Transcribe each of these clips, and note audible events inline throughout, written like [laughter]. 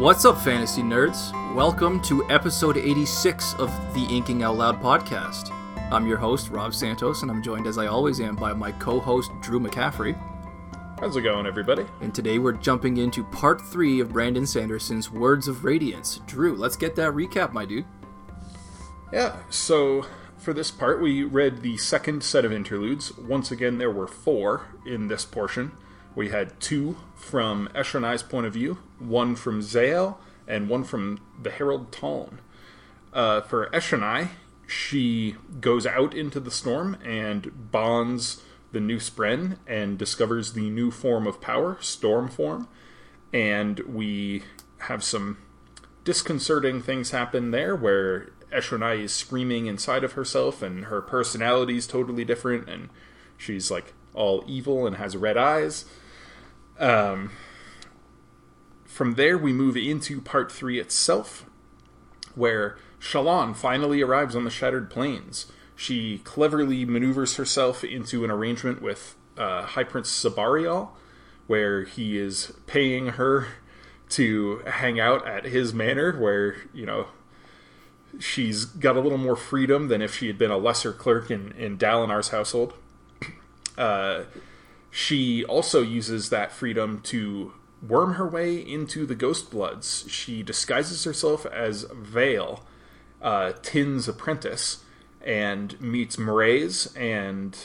What's up, fantasy nerds? Welcome to episode 86 of the Inking Out Loud podcast. I'm your host, Rob Santos, and I'm joined as I always am by my co host, Drew McCaffrey. How's it going, everybody? And today we're jumping into part three of Brandon Sanderson's Words of Radiance. Drew, let's get that recap, my dude. Yeah, so for this part, we read the second set of interludes. Once again, there were four in this portion. We had two from Eshonai's point of view, one from Zahel, and one from the Herald Taln. Uh, for Eshonai, she goes out into the storm and bonds the new Spren and discovers the new form of power, storm form. And we have some disconcerting things happen there where Eshonai is screaming inside of herself and her personality is totally different and she's like all evil and has red eyes. Um, from there, we move into part three itself, where Shallan finally arrives on the Shattered Plains. She cleverly maneuvers herself into an arrangement with uh, High Prince Sebarial, where he is paying her to hang out at his manor, where, you know, she's got a little more freedom than if she had been a lesser clerk in, in Dalinar's household. [clears throat] Uh, she also uses that freedom to worm her way into the Ghost Bloods. She disguises herself as Vale, uh, Tyn's apprentice, and meets Mraize and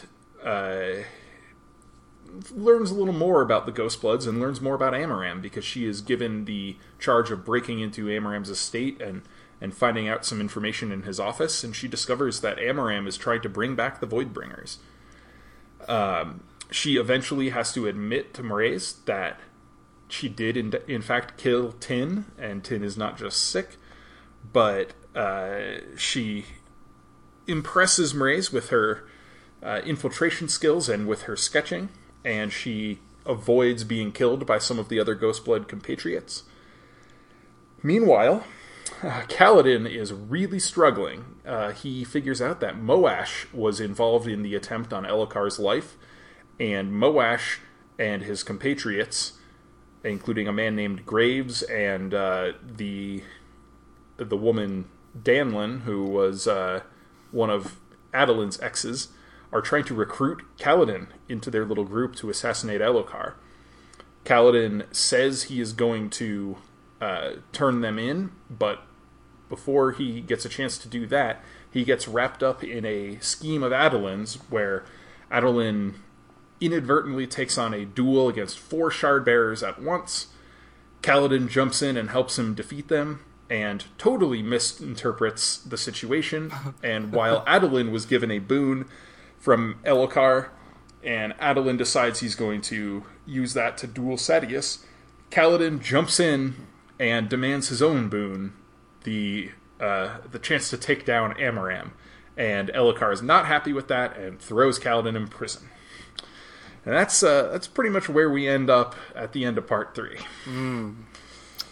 uh, learns a little more about the Ghost Bloods and learns more about Amaram because she is given the charge of breaking into Amaram's estate and and finding out some information in his office. And she discovers that Amaram is trying to bring back the Voidbringers. Um, she eventually has to admit to Mraize that she did, in, in fact, kill Tyn, and Tyn is not just sick, but uh, she impresses Mraize with her uh, infiltration skills and with her sketching, and she avoids being killed by some of the other Ghostblood compatriots. Meanwhile, uh, Kaladin is really struggling. Uh, he figures out that Moash was involved in the attempt on Elhokar's life, and Moash and his compatriots, including a man named Graves and uh, the the woman Danlan, who was uh, one of Adolin's exes, are trying to recruit Kaladin into their little group to assassinate Elhokar. Kaladin says he is going to uh, turn them in, but before he gets a chance to do that, he gets wrapped up in a scheme of Adolin's where Adolin inadvertently takes on a duel against four shard bearers at once. Kaladin jumps in and helps him defeat them and totally misinterprets the situation. [laughs] And while Adolin was given a boon from Elhokar, and Adolin decides he's going to use that to duel Sadeas, Kaladin jumps in and demands his own boon, the uh, the chance to take down Amaram. And Elhokar is not happy with that and throws Kaladin in prison. And that's uh, that's pretty much where we end up at the end of part three.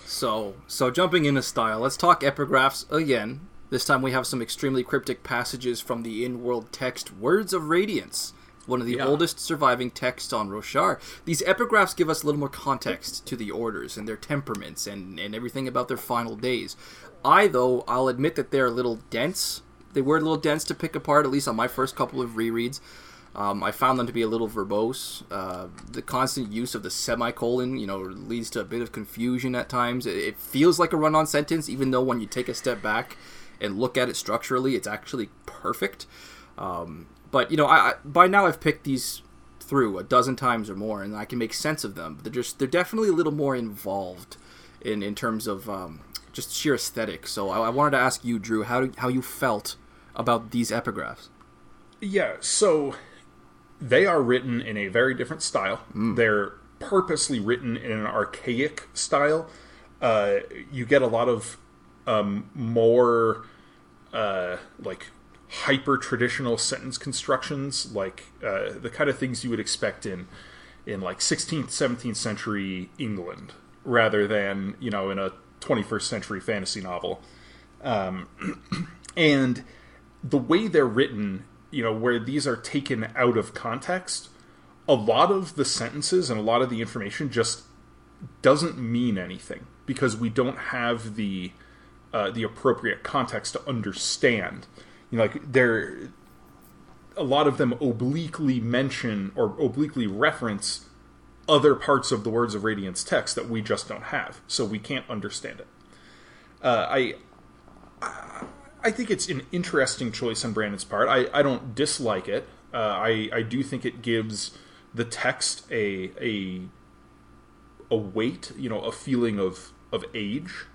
So, so jumping into style, let's talk epigraphs again. This time we have some extremely cryptic passages from the in-world text Words of Radiance, one of the Yeah. oldest surviving texts on Roshar. These epigraphs give us a little more context to the orders and their temperaments and, and everything about their final days. I, though, I'll admit that they're a little dense. They were a little dense to pick apart, at least on my first couple of rereads. Um, I found them to be a little verbose. Uh, the constant use of the semicolon, you know, leads to a bit of confusion at times. It, it feels like a run-on sentence, even though when you take a step back and look at it structurally, it's actually perfect. Um, but you know, I, I by now I've picked these through a dozen times or more, and I can make sense of them. They're just they're definitely a little more involved in in terms of um, just sheer aesthetic. So I, I wanted to ask you, Drew, how do, how you felt about these epigraphs. Yeah, so they are written in a very different style. They're purposely written in an archaic style. Uh, you get a lot of um, more uh, like hyper traditional sentence constructions, like uh, the kind of things you would expect in in like 16th, 17th century England, rather than you know in a 21st century fantasy novel. Um, [clears throat] and the way they're written, you know, where these are taken out of context, a lot of the sentences and a lot of the information just doesn't mean anything. because we don't have the uh, the appropriate context to understand. You know, like there, a lot of them obliquely mention or obliquely reference other parts of the Words of Radiance text that we just don't have, so we can't understand it. Uh, I I think it's an interesting choice on Brandon's part. I, I don't dislike it. Uh, I I do think it gives the text a a a weight, you know, a feeling of of age,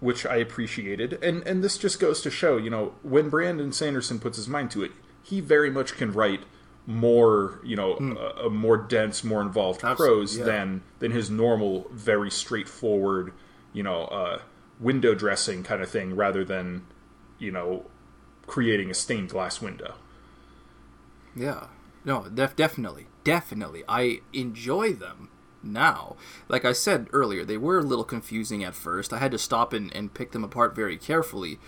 which I appreciated. And and this just goes to show, you know, when Brandon Sanderson puts his mind to it, he very much can write more, you know, mm. a, a, more dense, more involved Absolutely, prose yeah. than than his normal, very straightforward, you know, uh, window dressing kind of thing, rather than, you know, creating a stained glass window. Yeah, no, def- definitely, definitely, I enjoy them now. Like I said earlier, they were a little confusing at first. I had to stop and, and pick them apart very carefully.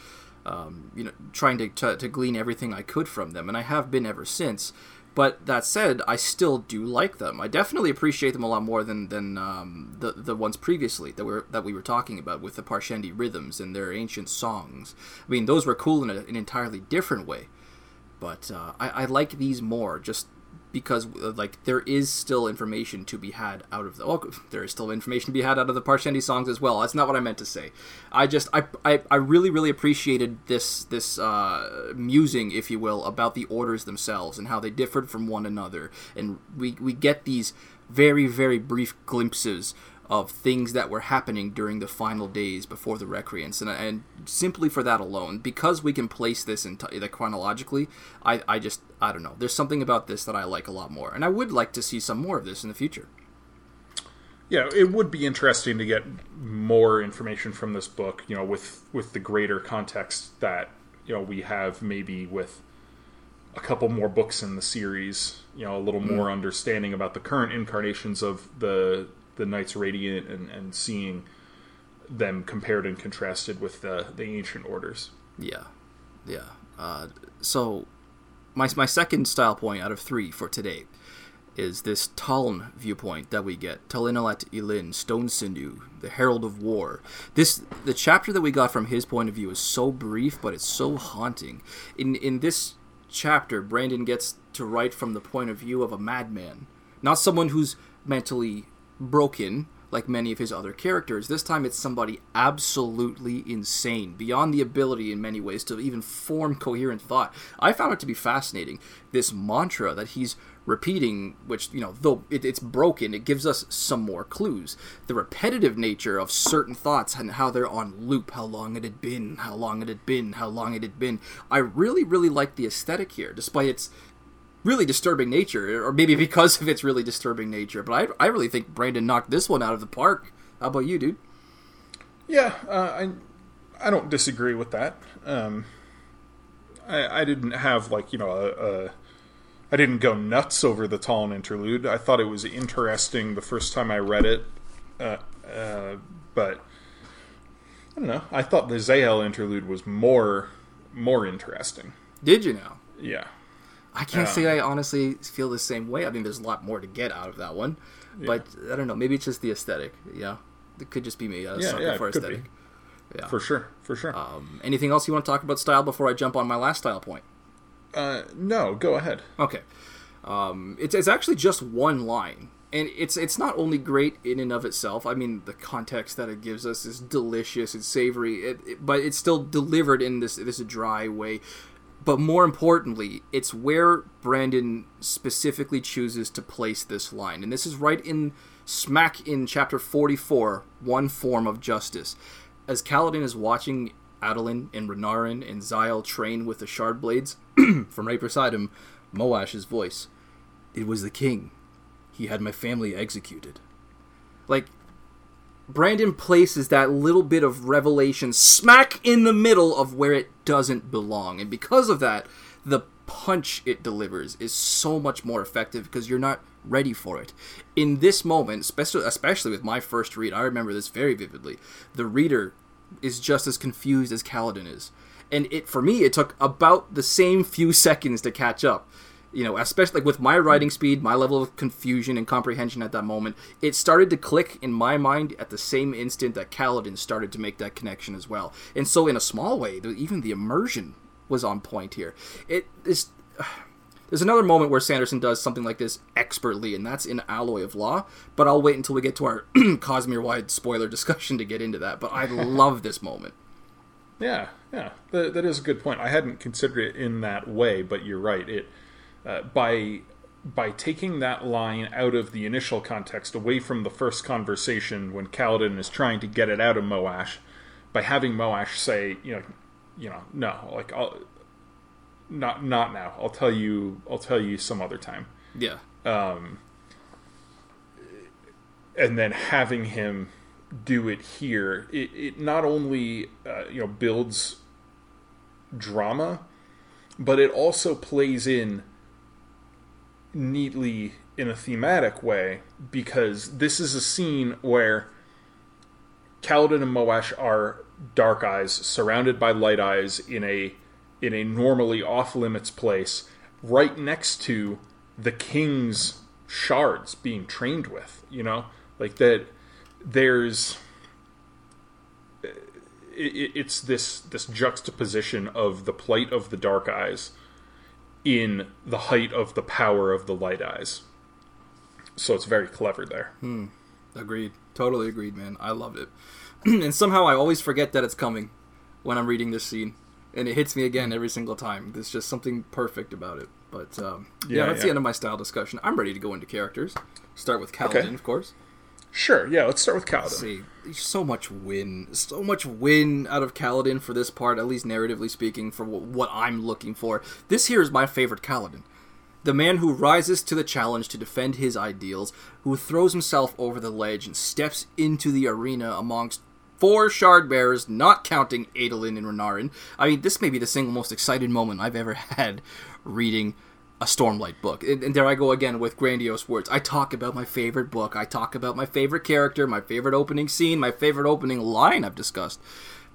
Um, you know, trying to, to, to glean everything I could from them, and I have been ever since. But that said, I still do like them. I definitely appreciate them a lot more than than um, the the ones previously that we were that we were talking about with the Parshendi rhythms and their ancient songs. I mean, those were cool in a, an entirely different way. But uh, I, I like these more, just because uh, like there is still information to be had out of the well, [laughs] there is still information to be had out of the Parshendi songs as well. That's not what I meant to say. I just I, I, I really really appreciated this this uh, musing, if you will, about the orders themselves and how they differed from one another, and we we get these very very brief glimpses of things that were happening during the final days before the Recreance and, and simply for that alone because we can place this in t- chronologically I, I just i don't know. There's something about this that i like a lot more. And i would like to see some more of this in the future. Yeah it would be interesting to get more information from this book you know with with the greater context that you know we have maybe with a couple more books in the series you know a little mm. more understanding about the current incarnations of the the Knights Radiant and, and seeing them compared and contrasted with the the ancient orders. Yeah, yeah. Uh, so my my second style point out of three for today is this Taln viewpoint that we get. Talenelat'Elin, Stone the Herald of War. This the chapter that we got from his point of view is so brief, but it's so haunting. In in this chapter, Brandon gets to write from the point of view of a madman, not someone who's mentally broken like many of his other characters. This time it's somebody absolutely insane, beyond the ability in many ways to even form coherent thought. I found it to be fascinating. This mantra that he's repeating, which, you know, though it, it's broken, it gives us some more clues. The repetitive nature of certain thoughts and how they're on loop, how long it had been, how long it had been, how long it had been. I really, really like the aesthetic here, despite its really disturbing nature, or maybe because of its really disturbing nature. But I, I really think Brandon knocked this one out of the park. How about you, dude? Yeah, uh, I I don't disagree with that. Um, I I didn't have like you know a, a I didn't go nuts over the Taln interlude. I thought it was interesting the first time I read it, uh, uh, but I don't know. I thought the Zahel interlude was more more interesting. Did you know? Yeah. I can't say I honestly feel the same way. I mean, there's a lot more to get out of that one, yeah. but I don't know. Maybe it's just the aesthetic. Yeah, it could just be me. A yeah, yeah, for aesthetic. Yeah, for sure, for sure. Um, anything else you want to talk about style before I jump on my last style point? Uh, no, go ahead. Okay. Um, it's it's actually just one line, and it's it's not only great in and of itself. I mean, the context that it gives us is delicious, it's savory, it, it, but it's still delivered in this this dry way but more importantly, it's where Brandon specifically chooses to place this line. And this is right in smack in chapter 44, One Form of Justice. As Kaladin is watching Adolin and Renarin and Zahel train with the shard blades, [clears throat] from right beside him, Moash's voice. It was the king. He had my family executed. Like, Brandon places that little bit of revelation smack in the middle of where it doesn't belong. And because of that, the punch it delivers is so much more effective because you're not ready for it. In this moment, especially especially with my first read, I remember this very vividly. The reader is just as confused as Kaladin is. And it for me it took about the same few seconds to catch up you know, especially like with my writing mm. speed, my level of confusion and comprehension at that moment, it started to click in my mind at the same instant that Kaladin started to make that connection as well. And so, in a small way, even the immersion was on point here. It is. [sighs] There's another moment where Sanderson does something like this expertly, and that's in Alloy of Law. But I'll wait until we get to our [clears throat] Cosmere wide spoiler discussion to get into that. But I [laughs] love this moment. Yeah, yeah, that, that is a good point. I hadn't considered it in that way, but you're right. It uh, by by taking that line out of the initial context, away from the first conversation when Kaladin is trying to get it out of Moash, by having Moash say, you know, you know, no, like I'll not not now. I'll tell you. I'll tell you some other time. Yeah. Um, and then having him do it here, it, it not only uh, you know builds drama, but it also plays in neatly in a thematic way because this is a scene where Kaladin and Moash are dark eyes surrounded by light eyes in a in a normally off limits place right next to the king's shards being trained with you know? Like that there's it, it's this this juxtaposition of the plight of the dark eyes in the height of the power of the light eyes so it's very clever there hmm. agreed totally agreed man i loved it [clears throat] and somehow i always forget that it's coming when i'm reading this scene and it hits me again every single time. There's just something perfect about it. But um, yeah, yeah, that's yeah. the end of my style discussion. I'm ready to go into characters. Start with Kaladin, okay. of course. Sure. Yeah, let's start with Kaladin. Let's see, so much win, so much win out of Kaladin for this part, at least narratively speaking, for what I'm looking for. This here is my favorite Kaladin. The man who rises to the challenge to defend his ideals, who throws himself over the ledge and steps into the arena amongst four shard bearers, not counting Adolin and Renarin. I mean, this may be the single most excited moment I've ever [laughs] had reading a Stormlight book. And, and, there I go again with grandiose words. I talk about my favorite book. I talk about my favorite character, my favorite opening scene, my favorite opening line I've discussed.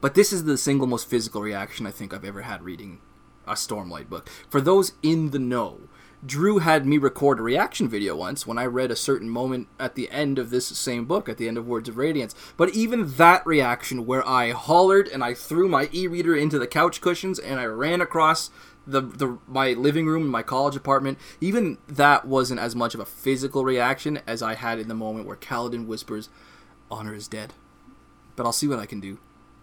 But this is the single most physical reaction I think I've ever had reading a Stormlight book. For those in the know, Drew had me record a reaction video once when I read a certain moment at the end of this same book, at the end of Words of Radiance. But even that reaction, where I hollered and I threw my e-reader into the couch cushions and I ran across the, the my living room in my college apartment, even that wasn't as much of a physical reaction as I had in the moment where Kaladin whispers, "Honor is dead," but I'll see what I can do.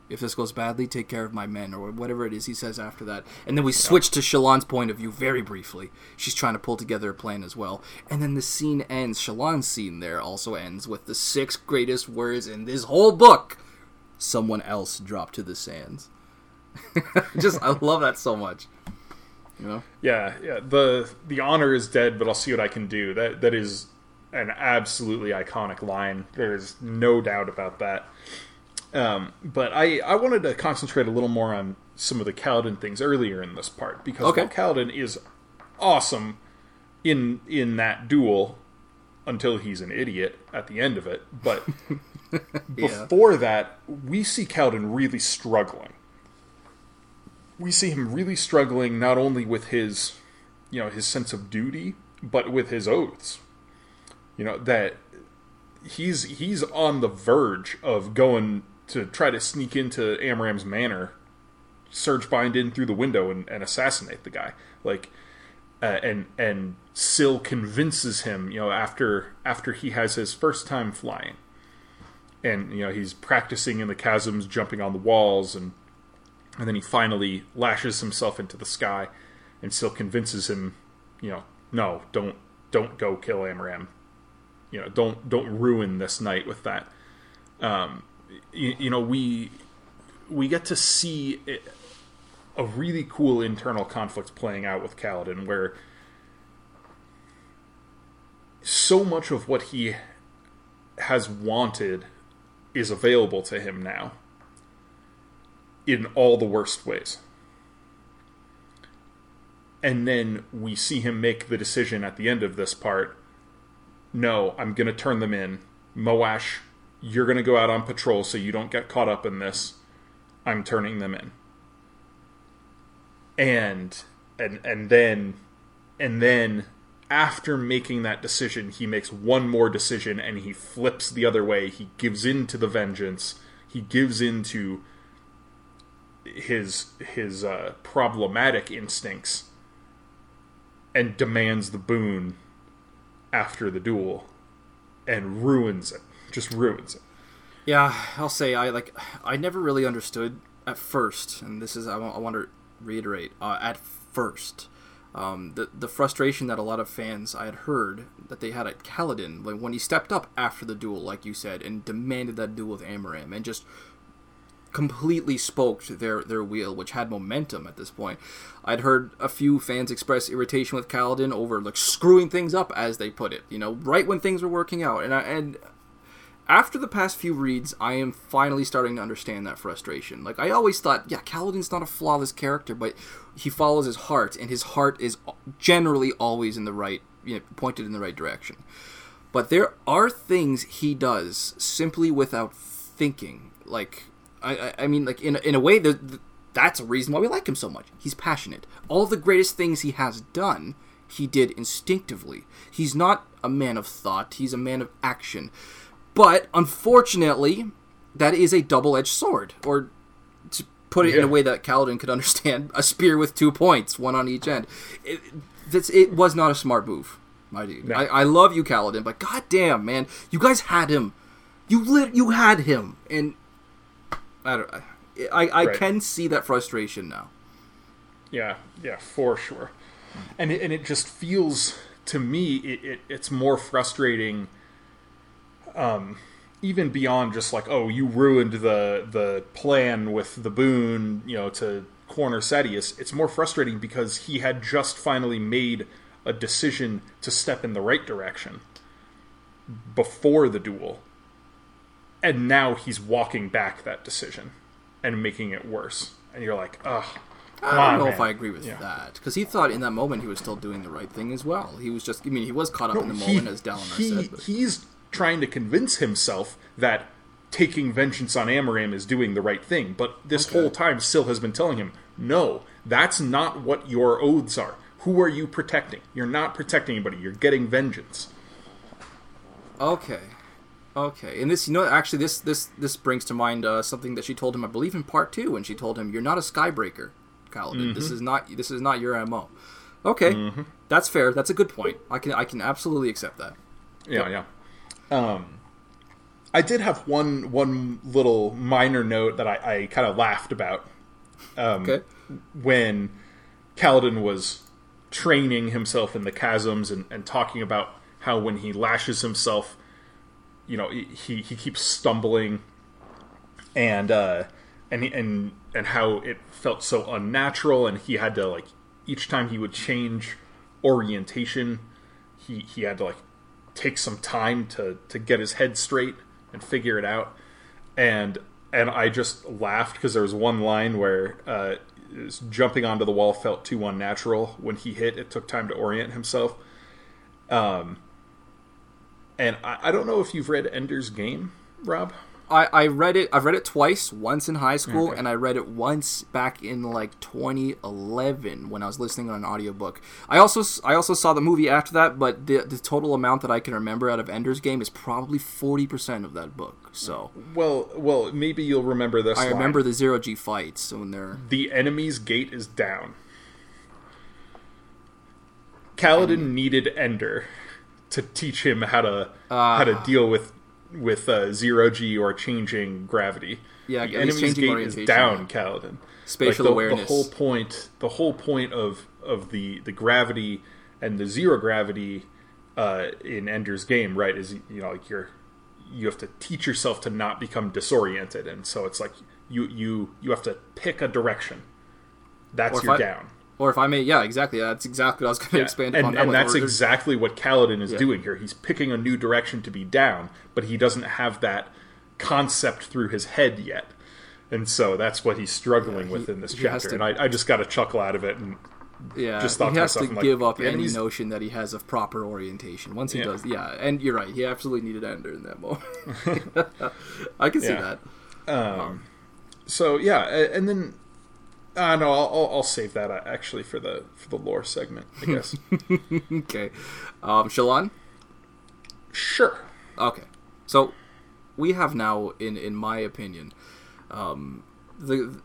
If this goes badly, take care of my men, or whatever it is he says after that. And then we switch to Shallan's point of view very briefly. She's trying to pull together a plan as well. And then the scene ends, Shallan's scene there also ends with the six greatest words in this whole book someone else dropped to the sands. [laughs] Just, I love that so much. You know? Yeah, yeah. The the honor is dead, but I'll see what I can do. That that is an absolutely iconic line. There's no doubt about that. Um, but I, I wanted to concentrate a little more on some of the Kaladin things earlier in this part because okay. Kaladin is awesome in in that duel until he's an idiot at the end of it, but [laughs] yeah. before that, we see Kaladin really struggling. We see him really struggling not only with his you know his sense of duty, but with his oaths. You know that he's he's on the verge of going to try to sneak into Amaram's manor, surge bind in through the window and, and assassinate the guy. Like, uh, and and Syl convinces him, you know, after after he has his first time flying, and you know he's practicing in the chasms, jumping on the walls, and and then he finally lashes himself into the sky, and still convinces him, you know, no, don't don't go kill Amaram. you know, don't don't ruin this night with that. Um, you, you know we we get to see a really cool internal conflict playing out with Kaladin, where so much of what he has wanted is available to him now in all the worst ways. And then we see him make the decision at the end of this part no, I'm going to turn them in. Moash you're going to go out on patrol so you don't get caught up in this. I'm turning them in. And and and then and then after making that decision, he makes one more decision and he flips the other way. He gives in to the vengeance. He gives in to his his uh, problematic instincts and demands the boon after the duel and ruins it. Just ruins it. Yeah, I'll say I like I never really understood at first, and this is I want, I want to reiterate uh, at first. Um, the the frustration that a lot of fans I had heard that they had at Kaladin, like when he stepped up after the duel, like you said, and demanded that duel with Amaram, and just completely spoke their their wheel, which had momentum at this point. I'd heard a few fans express irritation with Kaladin over like screwing things up, as they put it. You know, right when things were working out, and I, and after the past few reads, I am finally starting to understand that frustration. Like I always thought, yeah, Kaladin's not a flawless character, but he follows his heart, and his heart is generally always in the right, you know, pointed in the right direction. But there are things he does simply without thinking. Like I, I mean, like in in a way that that's a reason why we like him so much. He's passionate. All the greatest things he has done, he did instinctively. He's not a man of thought. He's a man of action but unfortunately, that is a double edged sword. Or to put it yeah. in a way that Kaladin could understand, [laughs] a spear with two points, one on each end. It, it was not a smart move, my dude. No. I, I love you, Kaladin, but goddamn, man, you guys had him. You lit, you had him, and I don't. I I right. can see that frustration now. Yeah, yeah, for sure. And it, and it just feels to me it, it it's more frustrating um, even beyond just like, oh, you ruined the the plan with the boon, you know, to corner Sadeas. It's more frustrating because he had just finally made a decision to step in the right direction before the duel, and now he's walking back that decision and making it worse. And you're like, ugh. I don't on, know man. if I agree with yeah. that because he thought in that moment he was still doing the right thing as well. He was just, I mean, he was caught up no, in the he, moment, as Dalinar he, said. But. He's trying to convince himself that taking vengeance on Amaram is doing the right thing. But this okay. whole time, Syl has been telling him, no, that's not what your oaths are. Who are you protecting? You're not protecting anybody. You're getting vengeance. Okay. Okay, and this, you know, actually, this this this brings to mind uh, something that she told him, I believe, in part two, when she told him, "You're not a skybreaker, Kaladin. Mm-hmm. This is not this is not your mo." Okay, mm-hmm. that's fair. That's a good point. I can I can absolutely accept that. Yeah, yeah. Um, I did have one one little minor note that I, I kind of laughed about. Um, okay. When Kaladin was training himself in the chasms and, and talking about how when he lashes himself, you know, he, he keeps stumbling and uh, and and and how it felt so unnatural and he had to like each time he would change orientation, he he had to like take some time to to get his head straight and figure it out. And and I just laughed because there was one line where uh, jumping onto the wall felt too unnatural. When he hit, it took time to orient himself. Um, and I, I don't know if you've read Ender's Game, Rob. I, I read it. I've read it twice. Once in high school, okay. and I read it once back in like 2011 when I was listening on an audiobook. I also I also saw the movie after that, but the the total amount that I can remember out of Ender's Game is probably 40 percent of that book. So well, well, maybe you'll remember this. I line. remember the zero G fights when they're the enemy's gate is down. Kaladin needed Ender to teach him how to uh, how to deal with with uh, zero G or changing gravity. Yeah, the enemy's gate is down, Kaladin. Spatial like the, awareness. The whole point, the whole point of of the the gravity and the zero gravity uh, in Ender's game, right? Is you know like you're you have to teach yourself to not become disoriented, and so it's like you you you have to pick a direction. That's your I, down. Or if I may, yeah, exactly. That's exactly what I was going to yeah. expand and, upon. And, that's exactly what Kaladin is yeah. doing here. He's picking a new direction to be down, but he doesn't have that concept through his head yet. And so that's what he's struggling yeah, he, with in this chapter. To, and I, I, just got a chuckle out of it and yeah, just thought he has to, to give like, up any notion that he has of proper orientation. Once he does, yeah, and you're right. He absolutely needed Ender in that moment. [laughs] [laughs] I can see that. Um, um, so yeah, and then Uh, no, I'll, I'll save that uh, actually for the for the lore segment, I guess. [laughs] okay, um, Shallan. sure. Okay, so we have now, in in my opinion, um, the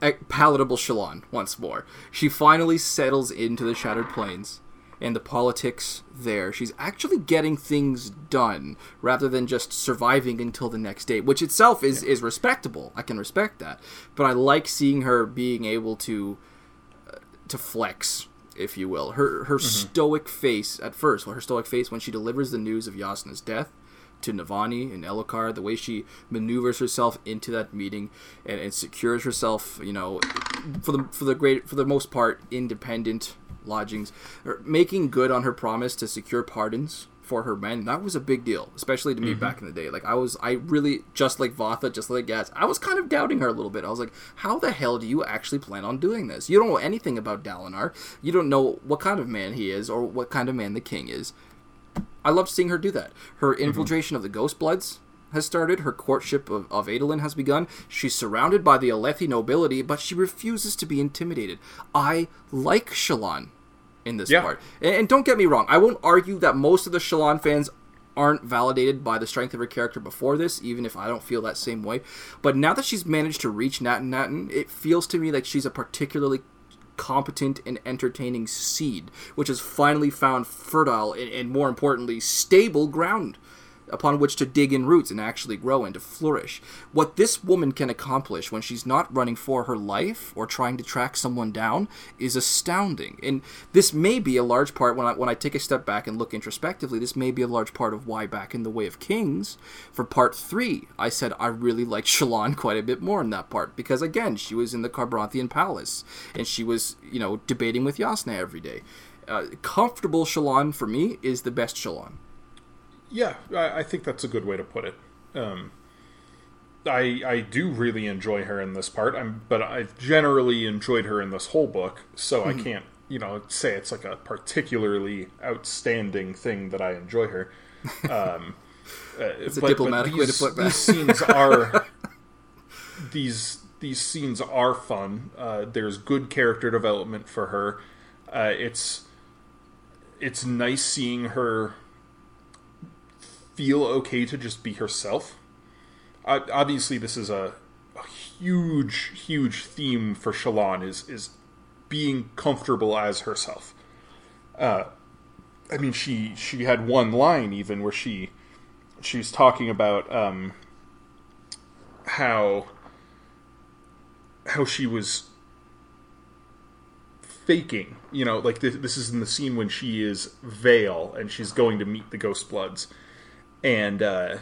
uh, palatable Shallan once more. She finally settles into the Shattered Plains and the politics there. She's actually getting things done rather than just surviving until the next day, which itself is is respectable. I can respect that, but I like seeing her being able to uh, to flex. If you will, her her stoic face at first, well, her stoic face when she delivers the news of Jasnah's death, to Navani and Elhokar, the way she maneuvers herself into that meeting and, and secures herself, you know, for the for the great for the most part independent lodgings, or making good on her promise to secure pardons for her men. That was a big deal, especially to me mm-hmm. back in the day. Like I was, I really just like Vathah, just like Gaz. I was kind of doubting her a little bit. I was like, how the hell do you actually plan on doing this? You don't know anything about Dalinar. You don't know what kind of man he is or what kind of man the king is. I loved seeing her do that. Her mm-hmm. infiltration of the Ghost Bloods has started. Her courtship of, of Adolin has begun. She's surrounded by the Alethi nobility, but she refuses to be intimidated. I like Shallan in this Yeah. part. And, and don't get me wrong, I won't argue that most of the Shallan fans aren't validated by the strength of her character before this, even if I don't feel that same way. But now that she's managed to reach Natanatan, it feels to me like she's a particularly competent and entertaining seed, which has finally found fertile and, and more importantly, stable ground upon which to dig in roots and actually grow and to flourish. What this woman can accomplish when she's not running for her life or trying to track someone down is astounding. And this may be a large part when I when I take a step back and look introspectively, this may be a large part of why back in the Way of Kings, for part 3, I said I really liked Shallan quite a bit more in that part because again, she was in the Kharbranthian palace and she was, you know, debating with Jasnah every day. Uh, comfortable Shallan for me is the best Shallan. Yeah, I, I think that's a good way to put it. Um, I I do really enjoy her in this part. I'm, but I've generally enjoyed her in this whole book, so Mm-hmm. I can't you know say it's like a particularly outstanding thing that I enjoy her. Um, [laughs] it's a diplomatic way to put that. These scenes are [laughs] these these scenes are fun. Uh, there's good character development for her. Uh, it's it's nice seeing her feel okay to just be herself. Uh, obviously, this is a, a huge, huge theme for Shallan is is being comfortable as herself. Uh, I mean, she she had one line even where she she's talking about um, how how she was faking. You know, like this, this is in the scene when she is Vale and she's going to meet the Ghost Bloods, and uh,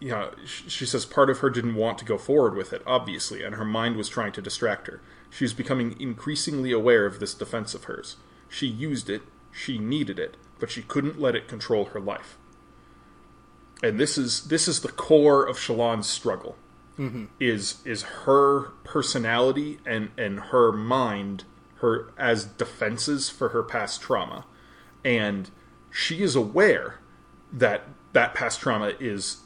you know, she says part of her didn't want to go forward with it, obviously, and her mind was trying to distract her. She was becoming increasingly aware of this defense of hers. She used it, she needed it, but she couldn't let it control her life. And this is this is the core of Shallan's struggle. Is is her personality and and her mind her as defenses for her past trauma, and she is aware that that past trauma is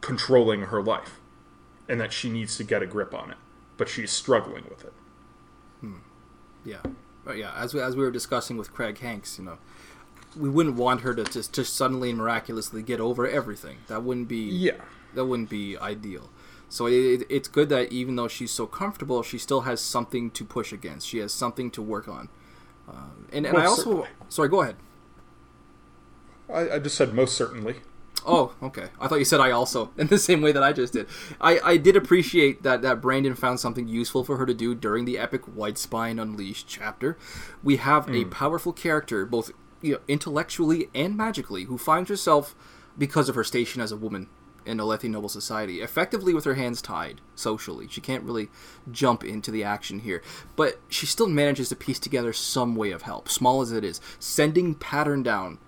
controlling her life and that she needs to get a grip on it but she's struggling with it Yeah, but yeah. As we, as we were discussing with Craig Hanks, you know, we wouldn't want her to just to suddenly and miraculously get over everything. That wouldn't be yeah that wouldn't be ideal. So it, it, it's good that even though she's so comfortable, she still has something to push against. She has something to work on. Um, and and I also certainly. sorry, go ahead. I, I just said most certainly Oh, okay. I thought you said I also [laughs] in the same way that I just did. I, I did appreciate that that Brandon found something useful for her to do during the epic White Spine Unleashed chapter. We have a hmm. powerful character, both you know, intellectually and magically, who finds herself because of her station as a woman in a Alethi noble society, effectively with her hands tied socially. She can't really jump into the action here, but she still manages to piece together some way of help, small as it is, sending Pattern down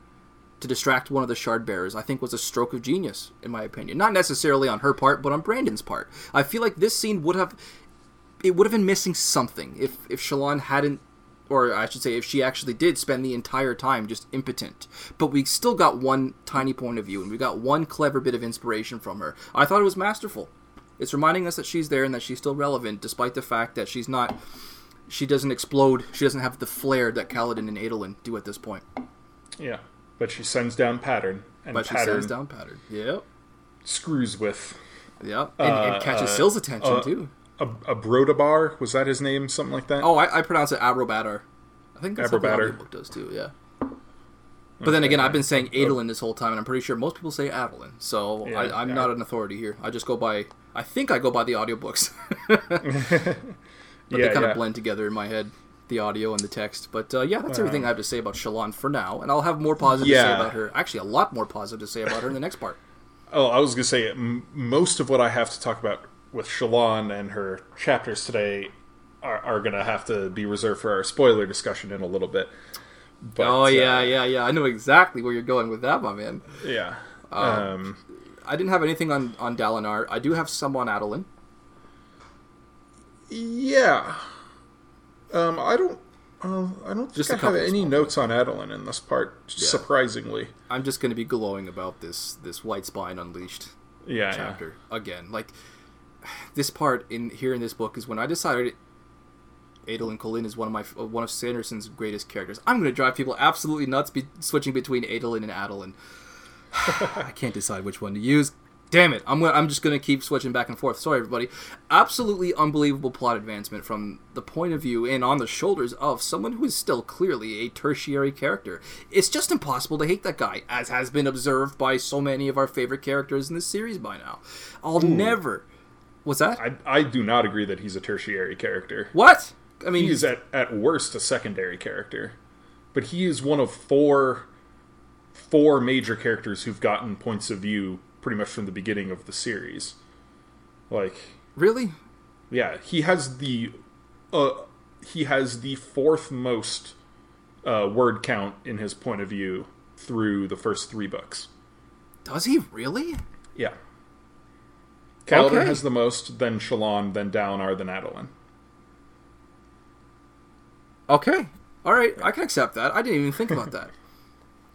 to distract one of the shard bearers, I think was a stroke of genius, in my opinion. Not necessarily on her part, but on Brandon's part. I feel like this scene would have it would have been missing something if if Shallan hadn't or I should say if she actually did spend the entire time just impotent. But we still got one tiny point of view and we got one clever bit of inspiration from her. I thought it was masterful. It's reminding us that she's there and that she's still relevant, despite the fact that she's not. She doesn't explode. She doesn't have the flair that Kaladin and Adolin do at this point. Yeah, but she sends down pattern, and But she pattern sends down pattern. Yep. screws with Yep. And, and catches uh, Sill's attention uh, too. a, a Brodabar. Was that his name? Something like that. Oh, I, I pronounce it Abrobadar. I think that's what the audiobook does too. Yeah. But then again, I've been saying Adolin this whole time, and I'm pretty sure most people say Adeline. So Yeah, I, I'm yeah. not an authority here. I just go by. I think I go by the audiobooks. [laughs] but they kind [laughs] yeah. of blend together in my head, the audio and the text. But uh, yeah, that's everything I have to say about Shallan for now, and I'll have more positive to say about her. Actually, a lot more positive to say about her in the next part. Oh, I was gonna say m- most of what I have to talk about with Shallan and her chapters today are, are gonna have to be reserved for our spoiler discussion in a little bit. But, oh yeah, uh, yeah, yeah. I know exactly where you're going with that, my man. yeah. Um, I didn't have anything on on Dalinar. I do have some on Adeline. yeah. Um, I don't. Uh, I don't Just think I have any notes on Adeline in this part. Surprisingly, I'm just going to be glowing about this this White Spine Unleashed yeah, yeah. chapter again. Like this part in here in this book is when I decided Adolin Kholin is one of my one of Sanderson's greatest characters. I'm going to drive people absolutely nuts be switching between Adolin and Adeline. [sighs] I can't decide which one to use. Damn it! I'm gonna, I'm just gonna keep switching back and forth. Sorry, everybody. Absolutely unbelievable plot advancement from the point of view and on the shoulders of someone who is still clearly a tertiary character. It's just impossible to hate that guy, as has been observed by so many of our favorite characters in this series by now. I'll never. What's that? I, I do not agree that he's a tertiary character. what? I mean, He is at, at worst a secondary character, but he is one of four four major characters who've gotten points of view pretty much from the beginning of the series. Like, really? yeah, he has the uh, he has the fourth most uh, word count in his point of view through the first three books. Does he really? Yeah. Kaladin Okay. has the most, then Shallan, then Dalinar, then Adeline. Okay. All right. I can accept that. I didn't even think about that. [laughs]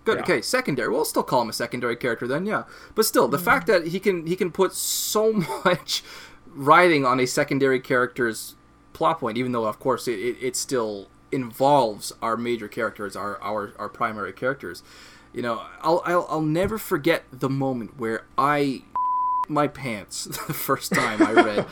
Good. Yeah. Okay. Secondary. We'll still call him a secondary character then. Yeah. But still, the hmm. fact that he can he can put so [laughs] much writing on a secondary character's plot point, even though of course it, it, it still involves our major characters, our our, our primary characters. You know, I'll, I'll I'll never forget the moment where I [laughs] my pants [laughs] the first time I read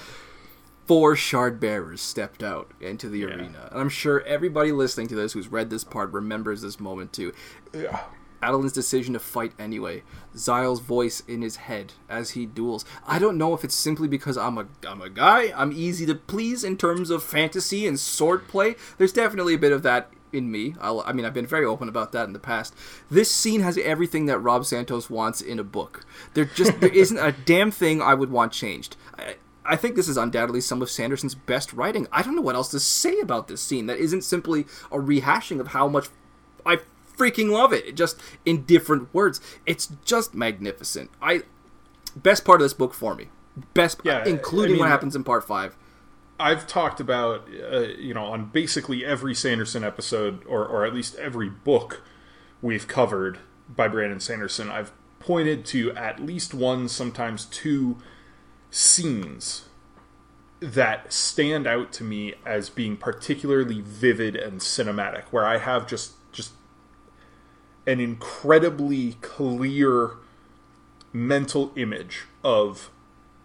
four shard bearers stepped out into the arena. And I'm sure everybody listening to this who's read this part remembers this moment too. Yeah. Adelin's decision to fight anyway. Zyle's voice in his head as he duels. I don't know if it's simply because I'm a I'm a guy. I'm easy to please in terms of fantasy and swordplay. There's definitely a bit of that in me. I'll, I mean, I've been very open about that in the past. This scene has everything that Rob Santos wants in a book. There just there [laughs] isn't a damn thing I would want changed. I, I think this is undoubtedly some of Sanderson's best writing. I don't know what else to say about this scene that isn't simply a rehashing of how much freaking love it. It Just in different words. It's just magnificent. I best part of this book for me. Best, Yeah, including I what happens in part five. I've talked about, uh, you know, on basically every Sanderson episode, or, or at least every book we've covered by Brandon Sanderson, I've pointed to at least one, sometimes two scenes that stand out to me as being particularly vivid and cinematic, where I have just just an incredibly clear mental image of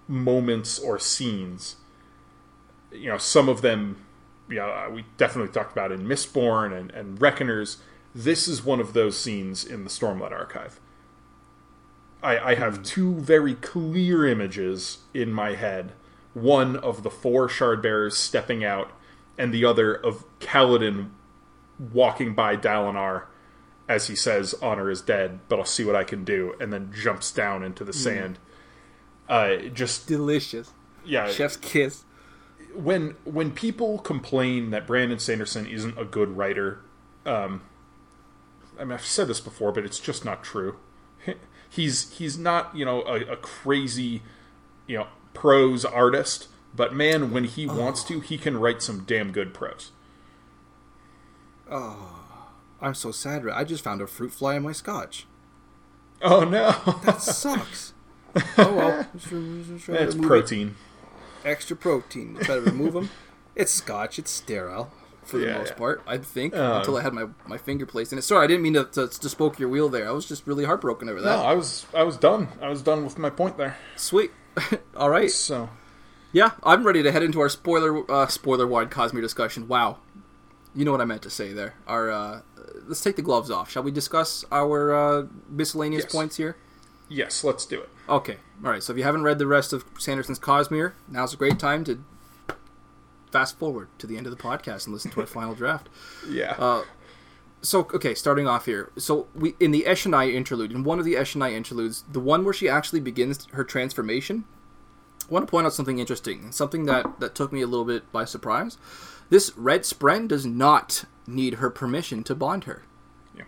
moments or scenes you know, some of them, you know, we definitely talked about in Mistborn and, and Reckoners. This is one of those scenes in the Stormlight Archive. I, I have hmm. two very clear images in my head. One of the four shard bearers stepping out, and the other of Kaladin walking by Dalinar as he says, Honor is dead, but I'll see what I can do, and then jumps down into the sand. Uh, just, Delicious. yeah. Chef's kiss. when when people complain that Brandon Sanderson isn't a good writer, um, I mean I've said this before, but it's just not true. [laughs] He's he's not you know a, a crazy you know prose artist, but man, when he wants to, he can write some damn good prose. I'm so sad. I just found a fruit fly in my scotch. Oh no, That sucks. [laughs] oh well. Just- just that's it. protein. extra protein. Try to remove them. It's scotch. It's sterile for the Yeah, most yeah. part, I think, Um, until I had my, my finger placed in it. Sorry, I didn't mean to, to, to spoke your wheel there. I was just really heartbroken over that. No. I was I was done. I was done with my point there. Sweet. [laughs] All right. So Yeah, I'm ready to head into our spoiler uh, spoiler wide Cosmere discussion. Wow, you know what I meant to say there. Our uh, let's take the gloves off. Shall we discuss our uh, miscellaneous Yes. points here? yes, let's do it. Okay, all right. So if you haven't read the rest of Sanderson's Cosmere, now's a great time to fast forward to the end of the podcast and listen to our final [laughs] draft. Yeah. Uh, so okay, starting off here. So we in the Eshonai interlude, in one of the Eshonai interludes, the one where she actually begins her transformation. I want to point out something interesting, something that that took me a little bit by surprise. This red spren does not need her permission to bond her. Yeah.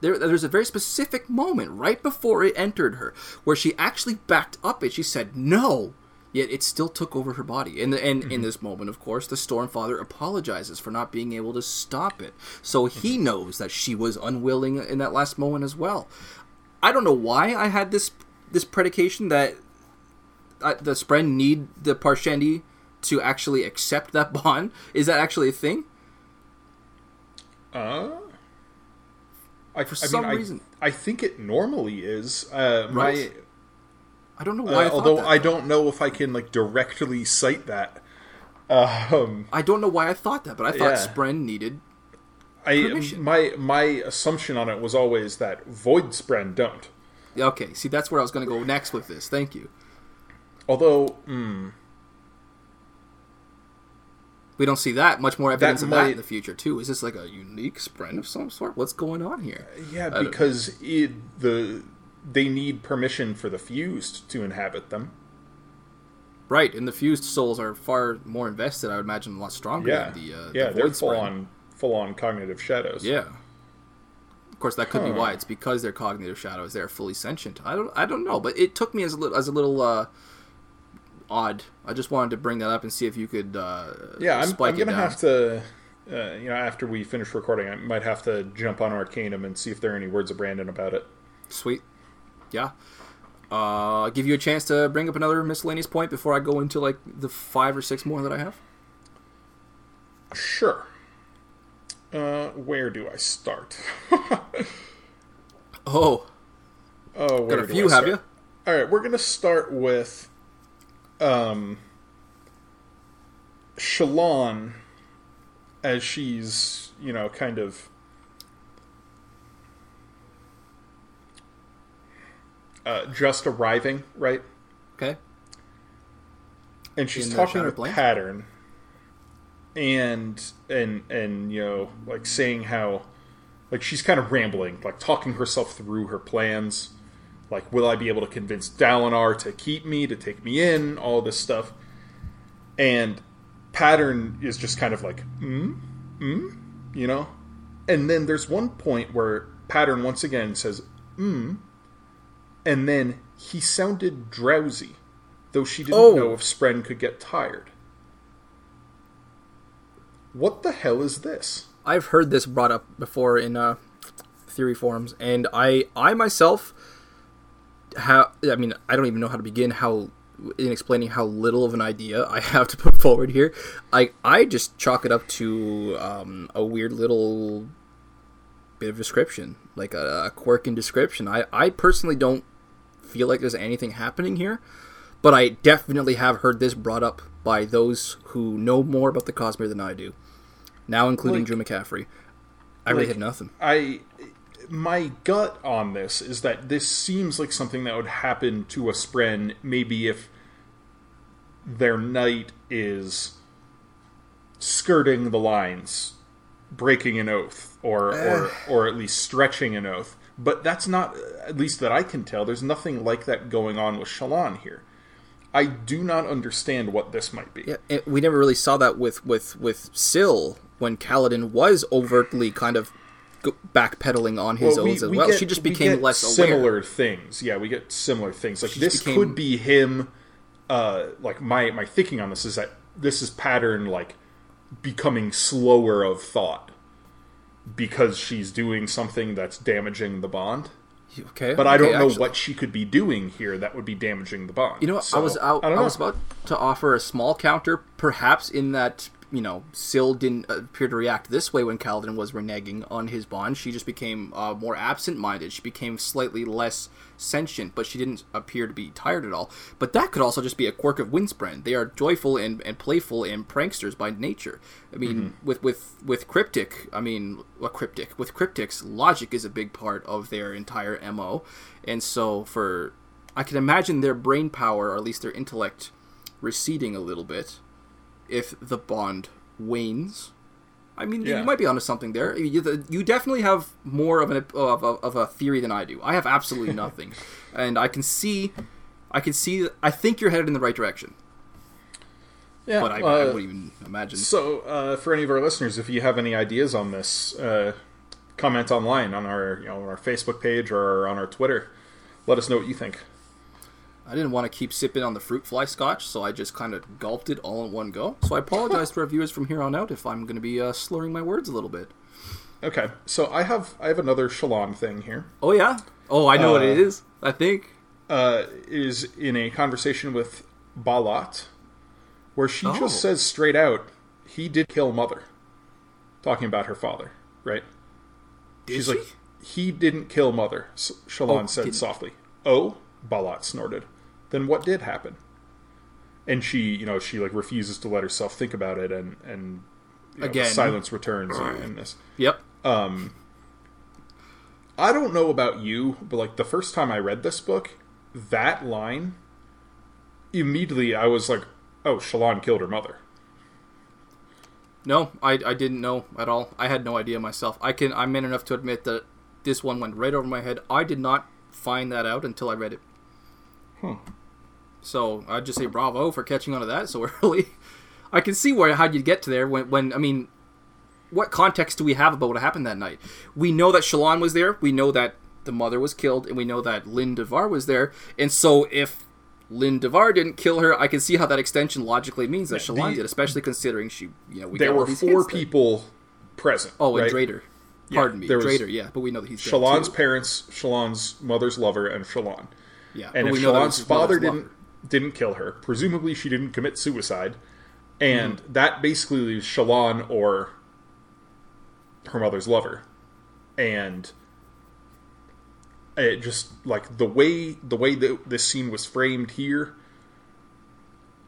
There, there's a very specific moment right before it entered her where she actually backed up it. She said no, yet it still took over her body. And and in this moment, of course, the Stormfather apologizes for not being able to stop it. So he knows that she was unwilling in that last moment as well. I don't know why I had this this predication that uh, the Spren need the Parshendi to actually accept that [laughs] bond. Is that actually a thing? Uh, I, For I some mean, reason. I, think it normally is. Uh, Right. My, I don't know uh, why. I thought although that. I don't know if I can like directly cite that. Um, I don't know why I thought that, but I thought Yeah. Spren needed I Permission. my my assumption on it was always that void spren don't. Okay, see, that's where I was going to go next with this. Thank you. Although, mm, We don't see that much more evidence of that in the future too. Is this like a unique spren of some sort? What's going on here? yeah, because it, the they need permission for the fused to inhabit them. Right, and the fused souls are far more invested. I would imagine a lot stronger Yeah, than the uh, yeah, the they're full Spren. on full on cognitive shadows. Yeah. Of course, that could be why. It's because they're cognitive shadows. They're fully sentient. I don't. I don't know, but it took me as a little as a little uh, odd. I just wanted to bring that up and see if you could. Uh, Yeah, I'm, spike I'm gonna have to. Uh, you know, after we finish recording, I might have to jump on Arcanum and see if there are any words of Brandon about it. Sweet. Yeah. Uh, give you a chance to bring up another miscellaneous point before I go into like the five or six more that I have. Sure. Uh, where do I start? Oh, [laughs] oh, where got a few, have you? All right, we're gonna start with, um, Shallan, as she's you know kind of uh, just arriving, right? Okay. and she's In talking with pattern and and and you know like saying how like she's kind of rambling like talking herself through her plans like will i be able to convince dalinar to keep me to take me in all this stuff and pattern is just kind of like mm mm you know and then there's one point where pattern once again says mm and then he sounded drowsy though she didn't Oh. know if Spren could get tired. What the hell is this? I've heard this brought up before in uh, theory forums, and I, I myself, have. I mean, I don't even know how to begin how in explaining how little of an idea I [laughs] have to put forward here. I, I just chalk it up to um, a weird little bit of description, like a, a quirk in description. I, I personally don't feel like there's anything happening here, but I definitely have heard this brought up by those who know more about the Cosmere than I do. Now, including Like- Drew McCaffrey. I really like- had nothing. I my gut on this is that this seems like something that would happen to a Spren maybe if their knight is skirting the lines, breaking an oath, or eh. or or at least stretching an oath. But that's not at least that I can tell. There's nothing like that going on with Shallan here. I do not understand what this might be. Yeah, we never really saw that with with with Syl when Kaladin was overtly kind of backpedaling on his Well, we- oaths as we well. get- she just we became less aware. similar things. Yeah, we get similar things. Like She this became- could be him. Uh, like my my thinking on this is that this is pattern like becoming slower of thought because she's doing something that's damaging the bond. Okay, But I don't know actually. what she could be doing here that would be damaging the bond. You know, what? I was out, I I, was about to offer a small counter, perhaps in that you know Syl didn't appear to react this way when Kaladin was reneging on his bond. She just became uh, more absent-minded. She became slightly less sentient, but she didn't appear to be tired at all. But that could also just be a quirk of Windspren. They are joyful and, and playful and pranksters by nature. I mean, Mm-hmm. with with with cryptic, I mean, a cryptic with cryptics, logic is a big part of their entire mo, and so for I can imagine their brain power, or at least their intellect, receding a little bit if the bond wanes. I mean, Yeah. you might be onto something there. You, you definitely have more of an of, of, of a theory than I do. I have absolutely [laughs] nothing, and I can see, I can see. I think you're headed in the right direction, yeah, but I, I uh, wouldn't even imagine. So, uh, for any of our listeners, if you have any ideas on this, uh, comment online on our you know on our Facebook page or on our Twitter. Let us know what you think. I didn't want to keep sipping on the fruit fly scotch, so I just kind of gulped it all in one go. So I apologize [laughs] to our viewers from here on out if I'm going to be uh, slurring my words a little bit. Okay, so I have I have another Shallan thing here. Oh yeah. Oh, I know what it Uh. I think. Uh, is in a conversation with Balat, where she Oh. just says straight out, "He did kill mother," talking about her father, right? Did She's she? like, "He didn't kill mother." Shallan Oh, said didn't- softly. "Oh," Balat snorted. Then what did happen? And she, you know, she like refuses to let herself think about it, and and you know, Again. silence returns in, in this. Yep. Um, I don't know about you, but like the first time I read this book, that line, immediately I was like, "Oh, Shallan killed her mother." No, I, I didn't know at all. I had no idea myself. I can I'm man enough to admit that this one went right over my head. I did not find that out until I read it. Hmm. So I'd just say bravo for catching on to that so [laughs] early. I can see where how you'd get to there when when I mean, what context do we have about what happened that night? We know that Shallan was there. We know that the mother was killed, and we know that Lin Davar was there. And so if Lin Davar didn't kill her, I can see how that extension logically means that Yeah, Shallan the- did, especially considering she, you know, we There were four people present. Oh, and right? Drader. Pardon me, there was Drader. Yeah, but we know that he's Shallan's parents, Shallan's mother's lover, and Shallan. Yeah, And but if we know that Shallan's father didn't didn't kill her, presumably she didn't commit suicide, and Mm-hmm. that basically leaves Shallan or her mother's lover, and it just like the way the way that this scene was framed here.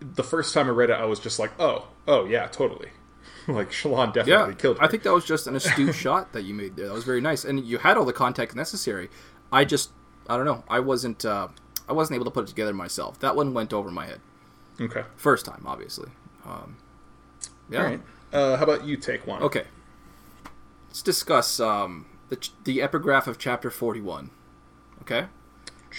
The first time I read it, I was just like, "Oh, oh yeah, totally." [laughs] like Shallan definitely Yeah, killed her. I think that was just an astute [laughs] shot that you made there. That was very nice, and you had all the context necessary. I just, I don't know, I wasn't, uh, I wasn't able to put it together myself. That one went over my head okay. first time, obviously. Um, yeah. All right. Uh, how about you take one? Okay. Let's discuss um, the ch- the epigraph of chapter forty one. Okay.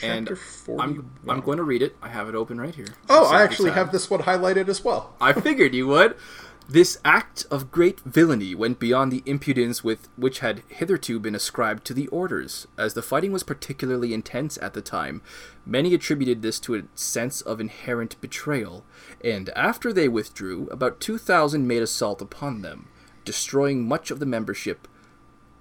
and Chapter 41. I'm I'm going to read it. I have it open right here. Oh, I actually have this one highlighted as well. I figured you would. [laughs] This act of great villainy went beyond the impudence with which had hitherto been ascribed to the orders, as the fighting was particularly intense at the time. Many attributed this to a sense of inherent betrayal, and after they withdrew, about two thousand made assault upon them, destroying much of the membership.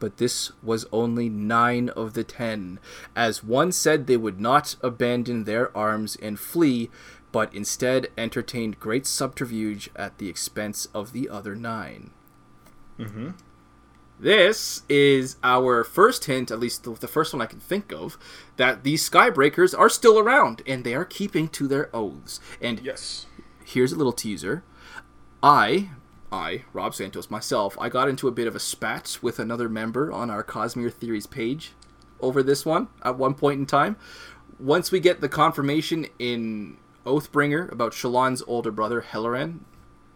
But this was only nine of the ten, as one said they would not abandon their arms and flee, but instead entertained great subterfuge at the expense of the other 9 Mm-hmm. This is our first hint, at least the, the first one I can think of, that these Skybreakers are still around and they are keeping to their oaths. And Yes. here's a little teaser. I, I, Rob Santos, myself, I got into a bit of a spat with another member on our Cosmere Theories page over this one at one point in time. Once we get the confirmation in Oathbringer about Shallan's older brother, Helaran,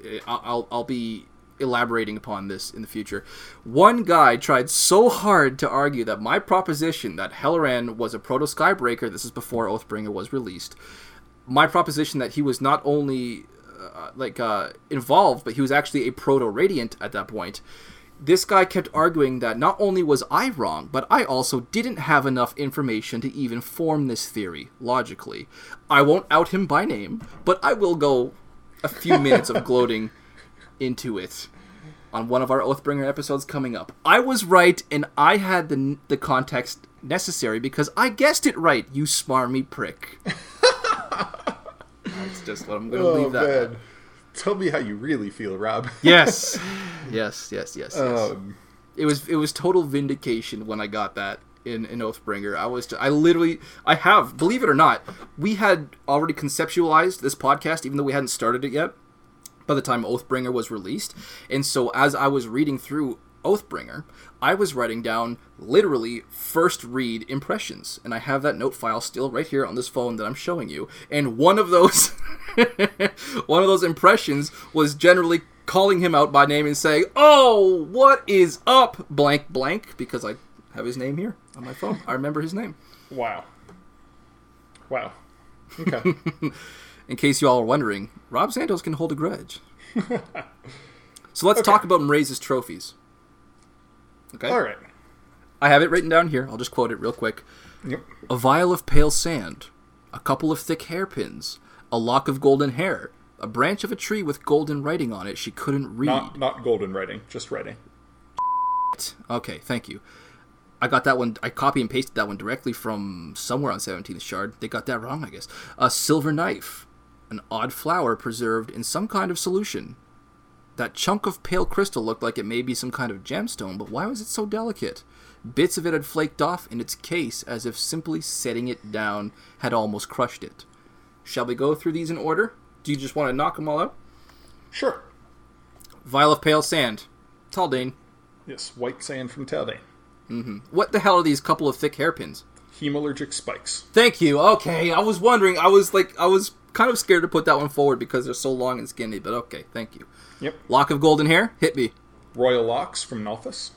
eh, I'll, I'll, I'll be elaborating upon this in the future. One guy tried so hard to argue that my proposition that Helaran was a proto Skybreaker, this is before Oathbringer was released, my proposition that he was not only uh, like uh, involved, but he was actually a proto radiant at that point. This guy kept arguing that not only was I wrong, but I also didn't have enough information to even form this theory logically. I won't out him by name, but I will go a few [laughs] minutes of gloating into it on one of our Oathbringer episodes coming up. I was right, and I had the the context necessary because I guessed it right, you smarmy prick. [laughs] That's just what I'm going to Oh leave that. Tell me how you really feel, Rob. [laughs] Yes, yes, yes, yes. yes. Um, it was it was total vindication when I got that in in Oathbringer. I was I literally I have believe it or not, we had already conceptualized this podcast even though we hadn't started it yet. By the time Oathbringer was released, and so as I was reading through Oathbringer, I was writing down literally first read impressions, and I have that note file still right here on this phone that I'm showing you. And one of those, [laughs] one of those impressions was generally calling him out by name and saying, "Oh, what is up, blank blank?" Because I have his name here on my phone. I remember his name. wow. Wow. Okay. [laughs] In case you all are wondering, Rob Santos can hold a grudge. [laughs] so let's talk about Mraize's trophies. Okay. All right. I have it written down here. I'll just quote it real quick. Yep. A vial of pale sand, a couple of thick hairpins, a lock of golden hair, a branch of a tree with golden writing on it she couldn't read. Not not golden writing, just writing. Okay, thank you. I got that one. I copy and pasted that one directly from somewhere on 17th Shard. They got that wrong, I guess. A silver knife, an odd flower preserved in some kind of solution. That chunk of pale crystal looked like it may be some kind of gemstone, but why was it so delicate? Bits of it had flaked off in its case as if simply setting it down had almost crushed it. Shall we go through these in order? Do you just want to knock them all out? Sure. Vial of pale sand. Taldain. Yes, white sand from Taldain. Mm-hmm. What the hell are these couple of thick hairpins? Hemalurgic spikes. Thank you. Okay, I was wondering. I was like, I was kind of scared to put that one forward because they're so long and skinny. But okay, thank you. Yep. Lock of golden hair. Hit me. Royal locks from Nalthis.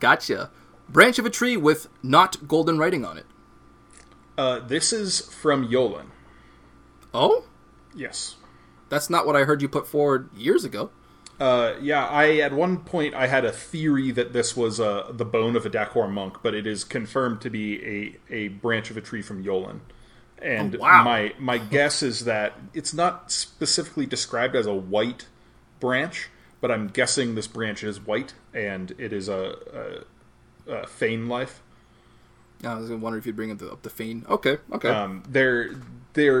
Gotcha. Branch of a tree with not golden writing on it. Uh, this is from Yolen. Oh, Yes. that's not what I heard you put forward years ago. Uh, yeah, I at one point I had a theory that this was uh, the bone of a Dakhor monk, but it is confirmed to be a, a branch of a tree from Yolen. And Oh, wow. my my guess is that it's not specifically described as a white branch, but I'm guessing this branch is white and it is a, a, a Fane life. I was wondering if you'd bring up the, up the fiend. Okay, okay. Um, there, there,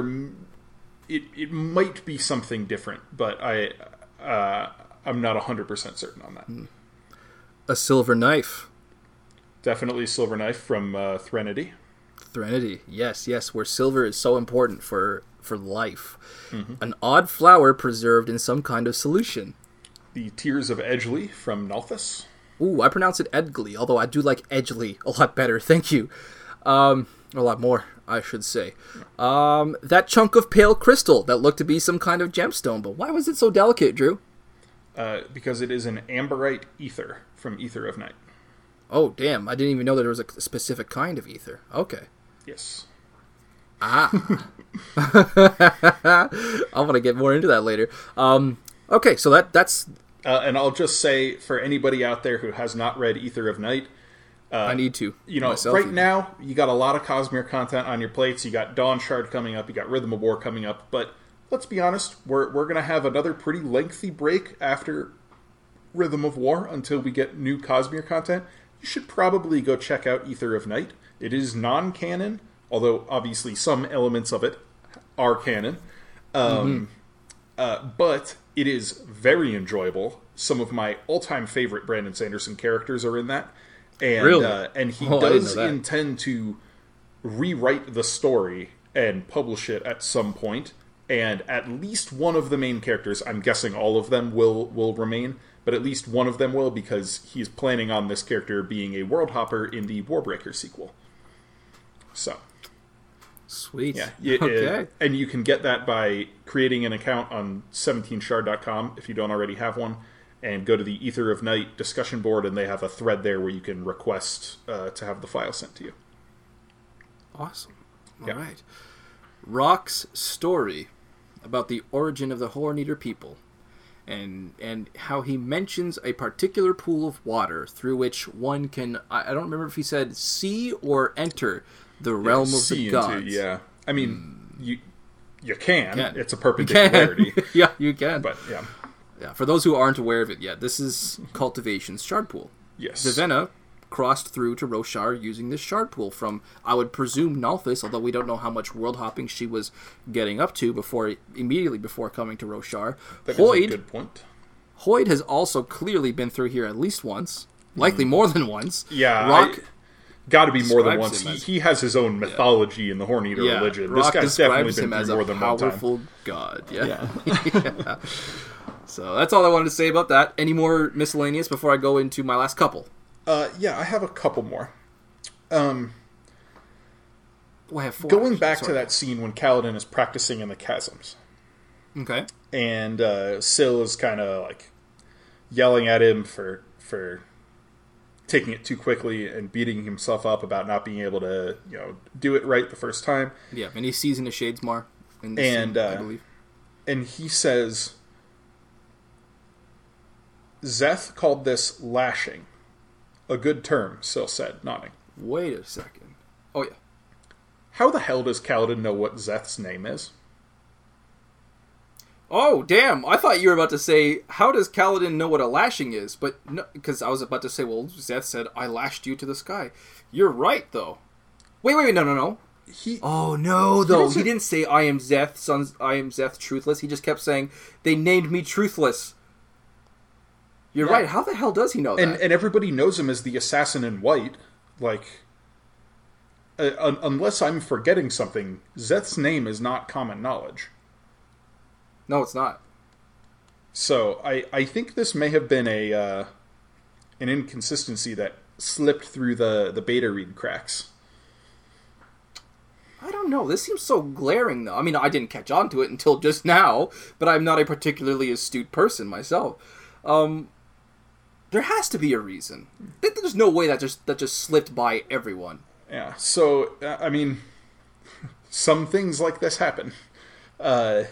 it it might be something different, but I uh, I'm not hundred percent certain on that. a silver knife. Definitely silver knife from uh, Threnody. Threnody. Yes, yes. Where silver is so important for for life. An odd flower preserved in some kind of solution. The Tears of Edgli from Nalthis. Ooh, I pronounce it Edgli, although I do like Edgli a lot better. [laughs] Thank you. Um, a lot more, I should say. Um, that chunk of pale crystal that looked to be some kind of gemstone, but why was it so delicate, Drew? Uh, because it is an amberite ether from Aether of Night. Oh, damn! I didn't even know that there was a specific kind of ether. Okay. Yes. Ah. [laughs] I want to get more into that later. Um, okay, so that that's Uh, and I'll just say for anybody out there who has not read Aether of Night, I need to. you know, myself right even. now you got a lot of Cosmere content on your plates. You got Dawn Shard coming up. You got Rhythm of War coming up. But let's be honest, we're we're gonna have another pretty lengthy break after Rhythm of War until we get new Cosmere content. You should probably go check out Aether of Night. It is non-canon, although obviously some elements of it are canon. Um, uh, but it is very enjoyable. Some of my all-time favorite Brandon Sanderson characters are in that, and Really? uh, and he Oh, does intend to rewrite the story and publish it at some point. And at least one of the main characters, I'm guessing all of them will will remain, but at least one of them will because he's planning on this character being a world hopper in the Warbreaker sequel. So Sweet. yeah, y- uh, okay. and you can get that by creating an account on 17shard.com if you don't already have one, and go to the Aether of Night discussion board, and they have a thread there where you can request uh, to have the file sent to you. Awesome. All Yeah. right. Rock's story about the origin of the Horn Eater people and and how he mentions a particular pool of water through which one can I, I don't remember if he said see or enter the realm of the the into- gods. yeah, I mean, you you can. can. It's a perpendicularity, can. [laughs] yeah, you can. but yeah, yeah, for those who aren't aware of it yet, this is Cultivation's shard pool. yes. Vivenna crossed through to Roshar using this shard pool from, I would presume, Nalthis, although we don't know how much world hopping she was getting up to before immediately before coming to Roshar. That Hoid, good point. Hoid has also clearly been through here at least once, likely more than once. Hmm. Yeah, Rock. Got to be more than once. He, as- he has his own mythology in the Horn Eater yeah, religion. Rock this guy's definitely been through more than one time. powerful god. Yeah. [laughs] Yeah. So that's all I wanted to say about that. Any more miscellaneous before I go into my last couple? Uh, yeah, I have a couple more. Oh, I have four. Going back to that scene when Kaladin is practicing in the chasms, Okay. and uh, Syl is kind of like yelling at him for for taking it too quickly and beating himself up about not being able to you know do it right the first time. Yeah, and he's seizing the Shadesmar. In And, scene, I uh, believe. and he says Szeth called this lashing. A good term, Syl said, nodding. Wait a second. Oh yeah. How the hell does Kaladin know what Szeth's name is? Oh damn! I thought you were about to say, "How does Kaladin know what a lashing is?" But no, because I was about to say, "Well, Szeth said I lashed you to the sky." You're right, though. Wait, wait, wait, no, no, no. He Oh no, though he, doesn't- didn't say I am Szeth, sons. I am Szeth, truthless. He just kept saying they named me truthless. You're Yeah. right. How the hell does he know and that? and everybody knows him as the assassin in white. Like, uh, un- unless I'm forgetting something, Szeth's name is not common knowledge. No, it's not. So I I think this may have been a uh, an inconsistency that slipped through the the beta read cracks. I don't know. This seems so glaring, though. I mean, I didn't catch on to it until just now, but I'm not a particularly astute person myself. Um, there has to be a reason. There's no way that just that just slipped by everyone. Yeah. So uh, I mean, [laughs] some things like this happen. Uh,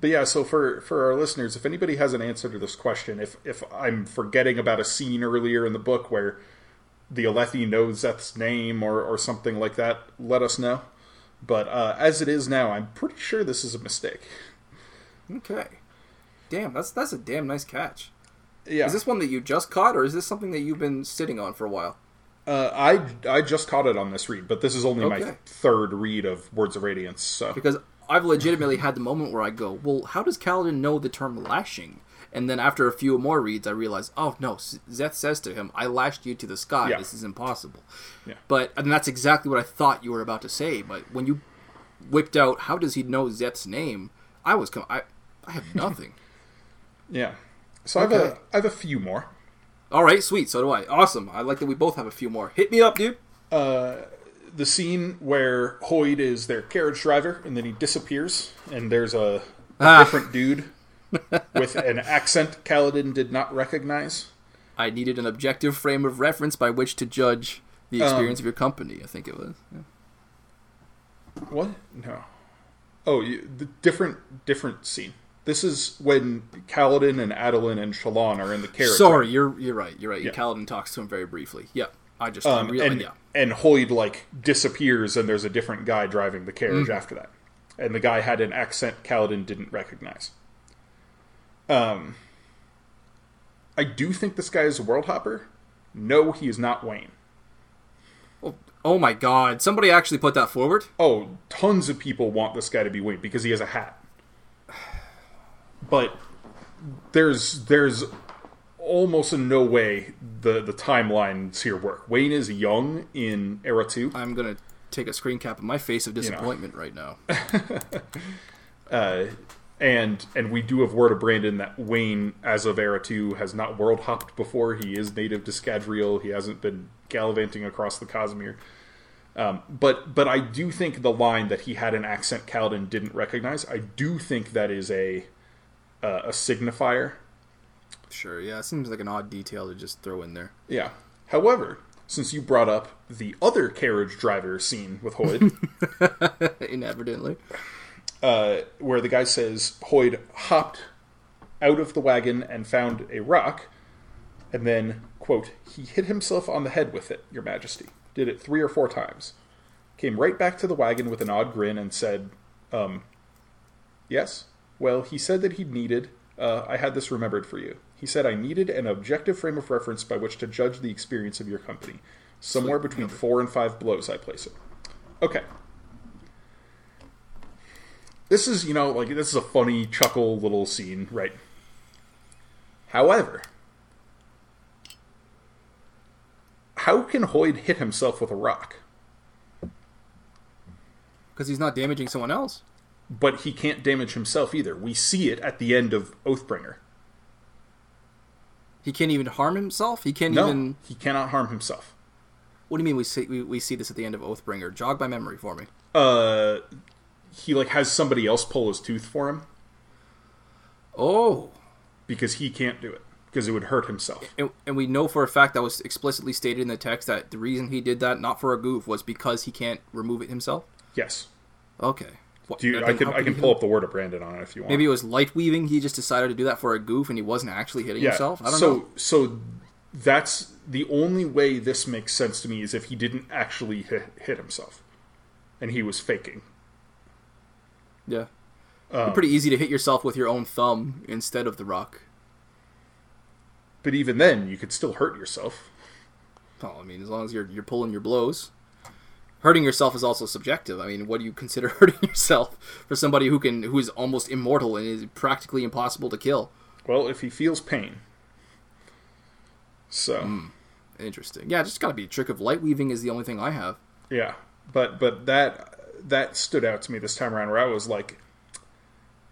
but yeah. So for for our listeners, if anybody has an answer to this question, if if I'm forgetting about a scene earlier in the book where the Alethi knows Szeth's name or or something like that, let us know. But uh, as it is now, I'm pretty sure this is a mistake. Okay. Damn, that's that's a damn nice catch. Yeah. Is this one that you just caught, or is this something that you've been sitting on for a while? Uh, I I just caught it on this read, but this is only my third read of Words of Radiance. So Because I've legitimately had the moment where I go, well, how does Kaladin know the term lashing? And then after a few more reads, I realize, oh no, Szeth says to him, "I lashed you to the sky. Yeah. This is impossible." Yeah. But and that's exactly what I thought you were about to say. But when you whipped out, how does he know Szeth's name? I was, com- I, I have nothing. [laughs] yeah. So I have a I have a few more. All right, sweet. So do I. Awesome. I like that we both have a few more. Hit me up, dude. Uh, the scene where Hoid is their carriage driver and then he disappears and there's a, a Ah. different dude with an accent Kaladin did not recognize. I needed an objective frame of reference by which to judge the Um, experience of your company. I think it was. Yeah. What? No. Oh, you, the different different scene. This is when Kaladin and Adolin and Shallan are in the carriage. Sorry, you're you're right. You're right. Yeah. Kaladin talks to him very briefly. Yeah, I just Um, I'm and yeah. And Hoid like disappears and there's a different guy driving the carriage Mm. after that. And the guy had an accent Kaladin didn't recognize. Um I do think this guy is a world hopper. No, he is not Wayne. Oh, oh my God! Somebody actually put that forward. Oh, tons of people want this guy to be Wayne because he has a hat. But there's there's almost in no way the the timelines here work. Wayne is young in Era 2. I'm gonna take a screen cap of my face of disappointment right now. [laughs] and and we do have word of Brandon that Wayne, as of Era Two, has not world hopped before. He is native to Scadrial. He hasn't been gallivanting across the Cosmere. Um, but but I do think the line that he had an accent Kaladin didn't recognize. I do think that is a uh, a signifier. Sure. Yeah, it seems like an odd detail to just throw in there. Yeah. However, since you brought up the other carriage driver scene with Hoid, [laughs] [laughs] Inadvertently. uh, where the guy says Hoid hopped out of the wagon and found a rock, and then, quote, he hit himself on the head with it, Your Majesty. Did it three or four times. Came right back to the wagon with an odd grin and said, um, yes? Well, he said that he'd needed Uh, I had this remembered for you. He said I needed an objective frame of reference by which to judge the experience of your company. Somewhere between four and five blows, I place it. Okay. This is, you know, like, this is a funny, chuckle little scene, right? However, how can Hoid hit himself with a rock? Because he's not damaging someone else. But he can't damage himself either. We see it at the end of Oathbringer. He can't even harm himself. He can't No, even. he cannot harm himself. What do you mean we see we, we see this at the end of Oathbringer? Jog my memory for me. Uh, he like has somebody else pull his tooth for him Oh, because he can't do it because it would hurt himself. and, and we know for a fact that was explicitly stated in the text that the reason he did that, not for a goof, was because he can't remove it himself. Yes. Okay. Do you, I can I can pull up the word of Brandon on it if you want. Maybe it was light weaving. He just decided to do that for a goof, and he wasn't actually hitting yeah. himself. I don't so know. so that's the only way this makes sense to me is if he didn't actually hit, hit himself, and he was faking. Yeah. Um, pretty easy to hit yourself with your own thumb instead of the rock. But even then, you could still hurt yourself. Oh, I mean, as long as you're you're pulling your blows. Hurting yourself is also subjective. I mean, what do you consider [laughs] hurting yourself for somebody who can who is almost immortal and is practically impossible to kill? Well, if he feels pain. So Hmm. Interesting. Yeah, just got to be a trick of light weaving is the only thing I have. yeah, but but that that stood out to me this time around, where I was like,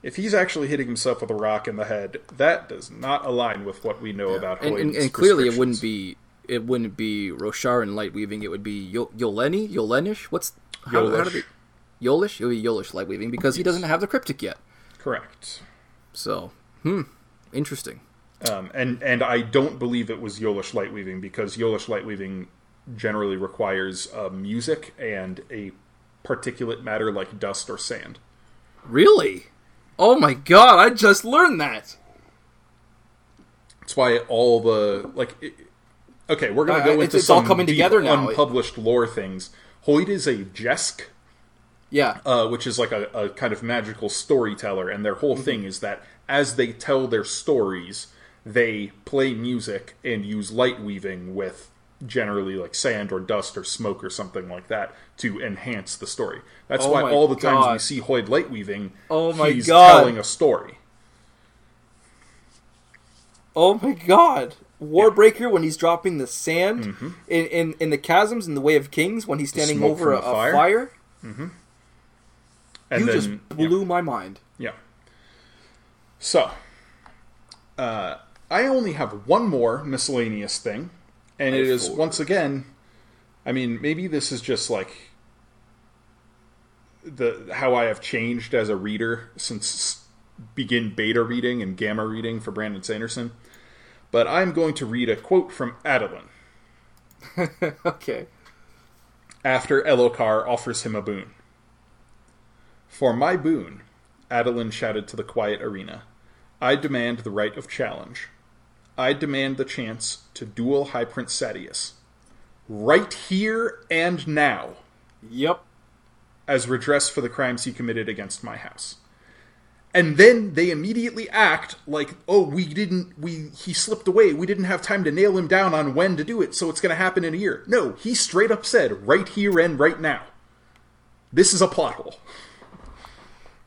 if he's actually hitting himself with a rock in the head, that does not align with what we know about And, and, and clearly, it wouldn't be it wouldn't be Roshar and light weaving. It would be Yo- Yoleni, Yolenish. What's how, how do Yolish. they, Yolish? It would be Yolish light weaving because he doesn't have the cryptic yet. correct. So, hmm, interesting. Um, and and I don't believe it was Yolish light weaving because Yolish light weaving generally requires uh, music and a particulate matter like dust or sand. Really? Oh my god! I just learned that. That's why all the like. It, okay, we're gonna Uh, go it's- into it's all some coming deep, together now. unpublished lore things. Hoid is a Jesk, Yeah. uh, which is like a, a kind of magical storyteller, and their Mm-hmm. whole thing is that as they tell their stories, they play music and use light weaving with generally like sand or dust or smoke or something like that to enhance the story. That's Oh why all the times we see Hoid light weaving, Oh my he's God. telling a story. Oh my god. Warbreaker when he's dropping the sand in, in in the chasms in the Way of Kings when he's standing Mm-hmm. over a, from the a fire? fire. And you then just blew my mind. Yeah. So, uh, I only have one more miscellaneous thing, and it is once again. I mean, maybe this is just like the how I have changed as a reader since begin beta reading and gamma reading for Brandon Sanderson. But I'm going to read a quote from Adolin [laughs] okay. after Elhokar offers him a boon. For my boon, Adolin shouted to the quiet arena, I demand the right of challenge. I demand the chance to duel High Prince Sadeas. Right here and now, Yep. as redress for the crimes he committed against my house. And then they immediately act like, oh, we didn't, we, he slipped away. We didn't have time to nail him down on when to do it, so it's going to happen in a year. No, he straight up said, right here and right now. This is a plot hole.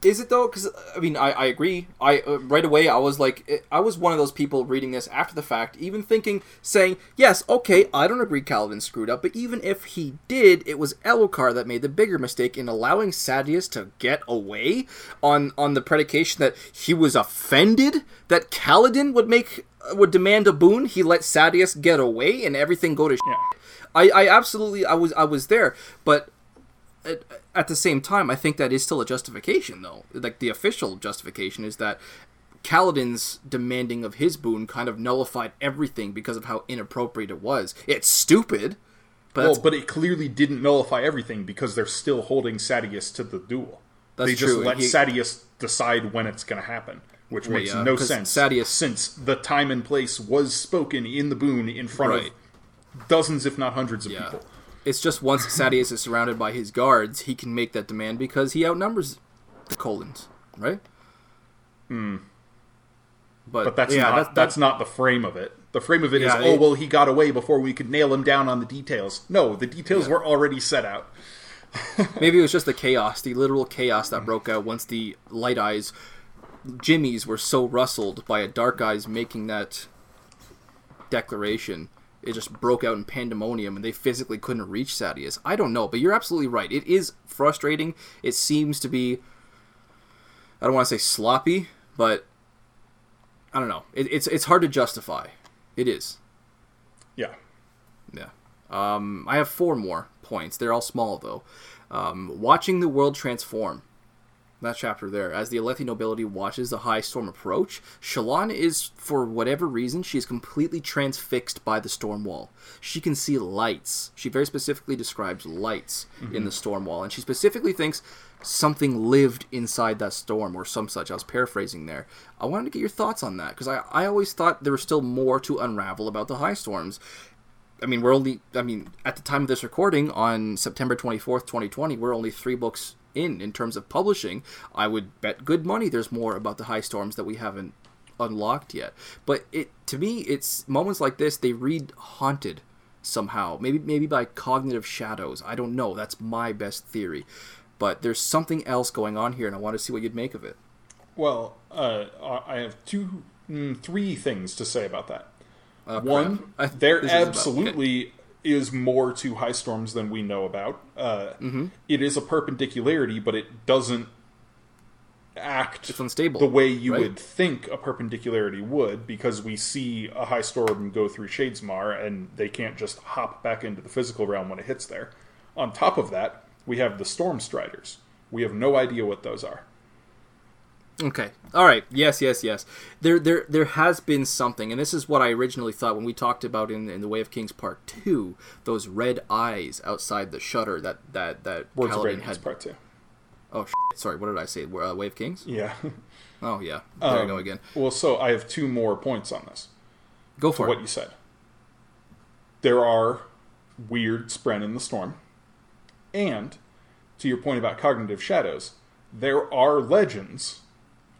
Is it though? Because I mean, I, I agree. I uh, right away I was like, I was one of those people reading this after the fact, even thinking, saying, yes, okay, I don't agree Calvin screwed up, but even if he did, it was Elhokar that made the bigger mistake in allowing Sadeas to get away on on the predication that he was offended that Kaladin would make uh, would demand a boon. He let Sadeas get away and everything go to. Yeah. I, I absolutely I was I was there, but at, the same time, I think that is still a justification, though. Like the official justification is that Kaladin's demanding of his boon kind of nullified everything because of how inappropriate it was. It's stupid, but Well, but it clearly didn't nullify everything because they're still holding Sadeas to the duel. That's they just true, let he- Sadeas decide when it's going to happen, which makes yeah, no sense. Sadeas- since the time and place was spoken in the boon in front Right. of dozens, if not hundreds, of yeah. people. It's just once Sadeas is surrounded by his guards, he can make that demand because he outnumbers the Kholins, right? Hmm. But, But that's yeah, not that's, that's not the frame of it. The frame of it is Yeah, oh it- well he got away before we could nail him down on the details. No, the details were already set out. [laughs] maybe it was just the chaos, the literal chaos that broke out once the light eyes Jimmys were so rustled by a dark eyes making that declaration. It just broke out in pandemonium, and they physically couldn't reach Sadeas. I don't know, but you're absolutely right. It is frustrating. It seems to be. I don't want to say sloppy, but I don't know. It, it's it's hard to justify. It is. Yeah. Yeah. Um, I have four more points. They're all small though. Um, watching the world transform. That chapter there, as the Alethi nobility watches the high storm approach, Shallan is, for whatever reason, she is completely transfixed by the storm wall. She can see lights. She very specifically describes lights in the mm-hmm. storm wall, and she specifically thinks something lived inside that storm or some such. I was paraphrasing there. I wanted to get your thoughts on that because I, I always thought there was still more to unravel about the high storms. I mean, we're only, I mean, at the time of this recording on September 24th, 2020, we're only three books in in terms of publishing. I would bet good money there's more about the high storms that we haven't unlocked yet. But it to me, it's moments like this, they read haunted somehow. Maybe maybe by cognitive shadows. I don't know. That's my best theory. But there's something else going on here, and I want to see what you'd make of it. Well, uh, I have two, mm, three things to say about that. Uh, One. I- there absolutely is more to high storms than we know about. Uh, it is a perpendicularity, but it doesn't act It's unstable, the way you right? would think a perpendicularity would, because we see a high storm go through Shadesmar, and they can't just hop back into the physical realm when it hits there. On top of that, we have the Storm Striders. We have no idea what those are. Okay. All right. Yes, yes, yes. There, there, there has been something, and this is what I originally thought when we talked about in, in the Way of Kings Part Two. Those red eyes outside the shutter that that that Words of Kaladin had. Part 2. Oh, shit. sorry. What did I say? Uh, Way of Kings. Yeah. Oh, yeah. There Um, you go again. well, so I have two more points on this. Go for it. what you said. There are weird Spren in the storm. And to your point about cognitive shadows, there are legends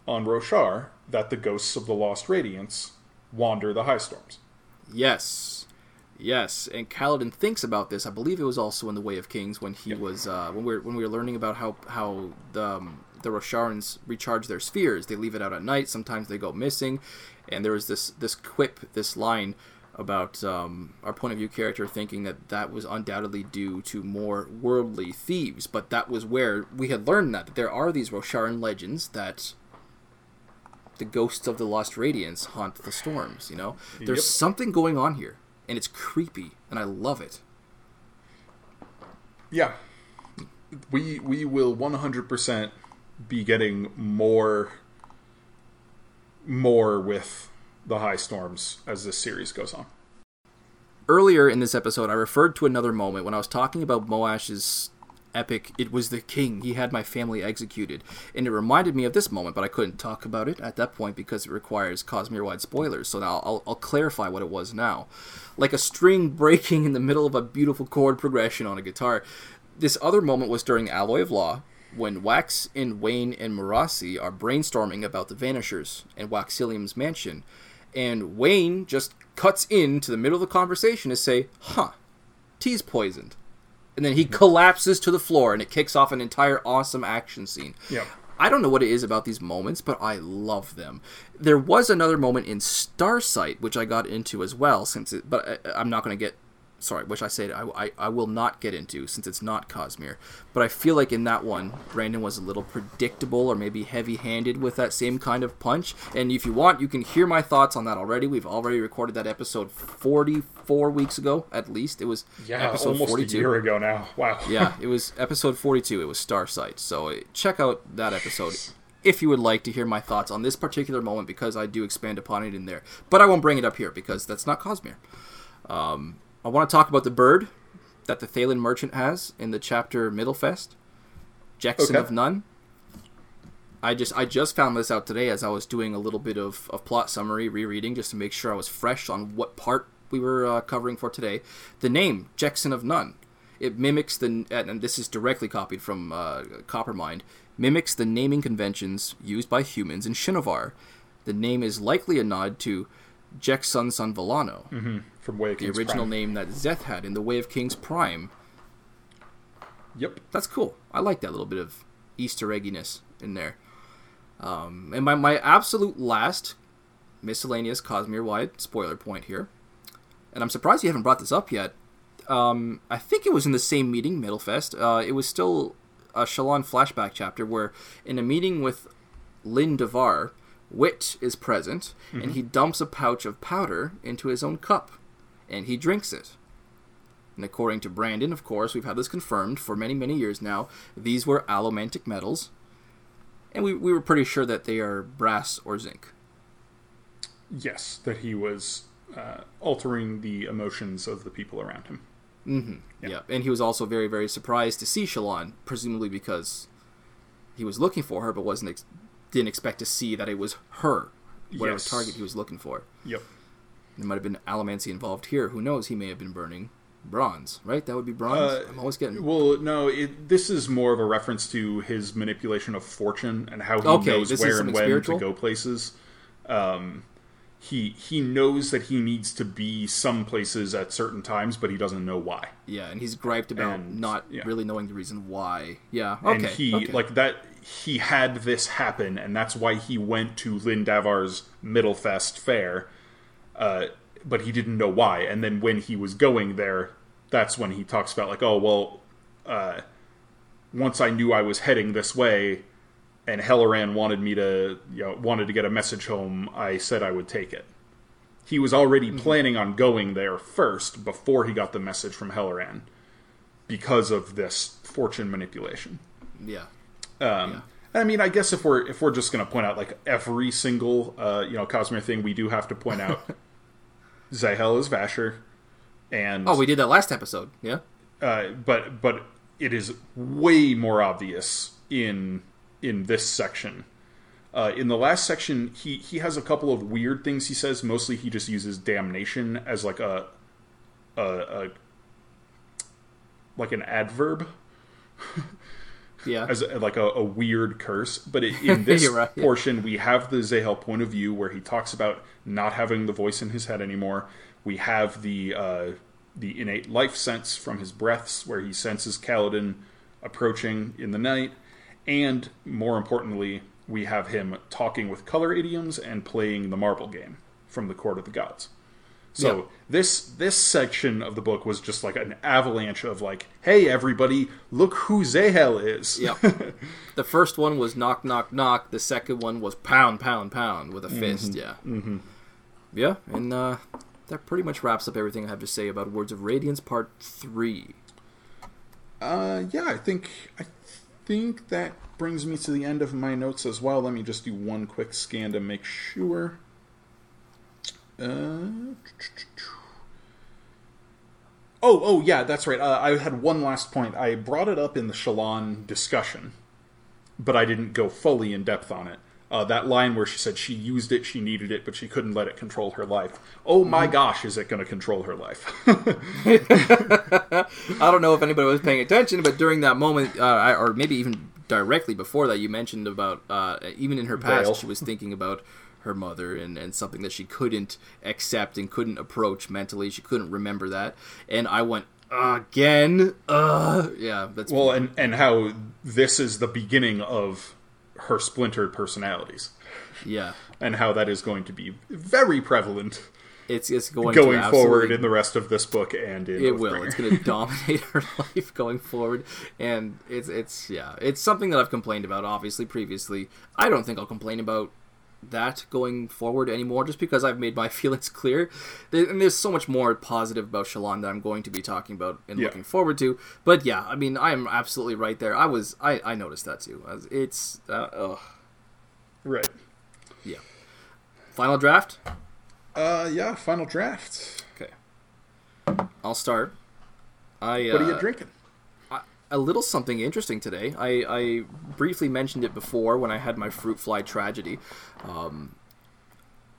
on Roshar that the ghosts of the Lost Radiants wander the high storms. Yes, yes. And Kaladin thinks about this. I believe it was also in the Way of Kings when he was uh, when we were when we were learning about how how the um, the Rosharans recharge their spheres. They leave it out at night. Sometimes they go missing. And there was this this quip, this line about um, our point of view character thinking that that was undoubtedly due to more worldly thieves. But that was where we had learned that, that there are these Rosharan legends that the ghosts of the lost radiants haunt the storms you know there's Yep. something going on here and it's creepy and i love it Yeah. We we will 100% be getting more more with the high storms as this series goes on. earlier in this episode i referred to another moment when i was talking about moash's epic. It was the king. He had my family executed. And it reminded me of this moment but i couldn't talk about it at that point because it requires cosmere wide spoilers. So now I'll, I'll clarify what it was now. Like a string [laughs] breaking in the middle of a beautiful chord progression on a guitar. This other moment was during alloy of law when wax and wayne and marasi are brainstorming about the vanishers and waxilium's mansion. And wayne just cuts in to the middle of the conversation to say huh tea's poisoned and then he collapses to the floor and it kicks off an entire awesome action scene. Yeah. I don't know what it is about these moments, but I love them. There was another moment in Starsight which I got into as well, since it, but I, I'm not going to get. Sorry, which I said I, I, I will not get into since it's not Cosmere. But I feel like in that one, Brandon was a little predictable or maybe heavy handed with that same kind of punch. And if you want, you can hear my thoughts on that already. We've already recorded that episode 44 weeks ago, at least. It was episode almost 42 a year ago now. Wow. yeah, [laughs] it was episode 42. It was Starsight. So uh, check out that episode if you would like to hear my thoughts on this particular moment because I do expand upon it in there. But I won't bring it up here because that's not Cosmere. Um, I want to talk about the bird that the Thaylen merchant has in the chapter Middlefest. Jackson Okay. of None. I just I just found this out today as I was doing a little bit of, of plot summary rereading just to make sure I was fresh on what part we were uh, covering for today. The name Jackson of None. It mimics the and this is directly copied from uh, Coppermind. Mimics the naming conventions used by humans in Shinovar. The name is likely a nod to Jeksun Sun Volano, Mm-hmm. From Way of the King's original Prime. name that Szeth had in the Way of Kings Prime. Yep. That's cool. I like that little bit of Easter egginess in there. Um, and my, my absolute last miscellaneous Cosmere wide spoiler point here, and I'm surprised you haven't brought this up yet. Um, I think it was in the same meeting, Middlefest. Uh, it was still a Shallan flashback chapter where, in a meeting with Lin Davar, Wit is present, and he dumps a pouch of powder into his own cup, and he drinks it. And according to Brandon, of course, we've had this confirmed for many, many years now. These were allomantic metals, and we, we were pretty sure that they are brass or zinc. Yes, that he was uh, altering the emotions of the people around him. Mm-hmm. Yeah. Yeah. and he was also very, very surprised to see Shallan, presumably because he was looking for her, but wasn't ex- didn't expect to see that it was her, whatever Yes. target he was looking for. Yep. There might have been allomancy involved here. Who knows? He may have been burning bronze, right? That would be bronze. Uh, I'm always getting. Well, no, it, this is more of a reference to his manipulation of fortune and how he Okay, knows where and when spiritual? to go places. Um, he he knows that he needs to be some places at certain times, but he doesn't know why. Yeah, and he's griped about And, not yeah. really knowing the reason why. Yeah. Okay. and he okay. like that he had this happen and that's why he went to Lin Davar's Middlefest fair uh, but he didn't know why. And then when he was going there that's when he talks about like oh well uh, once I knew I was heading this way and Helaran wanted me to you know wanted to get a message home I said I would take it. He was already planning on going there first before he got the message from Helaran because of this fortune manipulation. Yeah. um, I mean, I guess if we're if we're just going to point out like every single uh, you know Cosmere thing, we do have to point out [laughs] Zahel is Vasher, and Oh, we did that last episode. Yeah. uh, but but it is way more obvious in in this section. Uh, in the last section, he he has a couple of weird things he says. Mostly, he just uses damnation as like a a, a like an adverb [laughs] Yeah. as a, like a, a weird curse. But it, [laughs] in this right, yeah. portion, we have the Zahel point of view where he talks about not having the voice in his head anymore. We have the uh, the innate life sense from his breaths, where he senses Kaladin approaching in the night, and more importantly, we have him talking with color idioms and playing the marble game from the Court of the Gods. So Yeah. this this section of the book was just like an avalanche of like, hey everybody, look who Zahel is. Yep. [laughs] the first one was knock, knock, knock. The second one was pound, pound, pound with a fist. Yeah. Mm-hmm. Yeah, and uh, that pretty much wraps up everything I have to say about Words of Radiance Part Three. Uh, yeah, I think I think that brings me to the end of my notes as well. Let me just do one quick scan to make sure. Uh, oh, oh, yeah, that's right. Uh, I had one last point. I brought it up in the Shallan discussion, but I didn't go fully in depth on it. Uh, that line where she said she used it, she needed it, but she couldn't let it control her life. Oh my gosh, is it going to control her life? [laughs] [laughs] I don't know if anybody was paying attention, but during that moment, uh, I- or maybe even directly before that, you mentioned about uh, even in her past, Veil. she was thinking about her mother and, and something that she couldn't accept and couldn't approach mentally. She couldn't remember that, and I went again. Uh, yeah, that's Well, and and how this is the beginning of her splintered personalities, yeah. and how that is going to be very prevalent It's it's going going forward in the rest of this book and in It will. It's going [laughs] to dominate her [laughs] life going forward, and it's it's yeah, it's something that I've complained about obviously previously. I don't think I'll complain about that going forward anymore, just because I've made my [laughs] feelings clear. And there's so much more positive about Shallan that I'm going to be talking about and Yeah. looking forward to. But yeah, I mean, I am absolutely right there. I was I I noticed that too. It's uh, ugh. right. yeah. Final draft. Uh, yeah. Final draft. Okay. I'll start. I What are you uh, drinking? A little something interesting today. I, I briefly mentioned it before when I had my fruit fly tragedy. Um,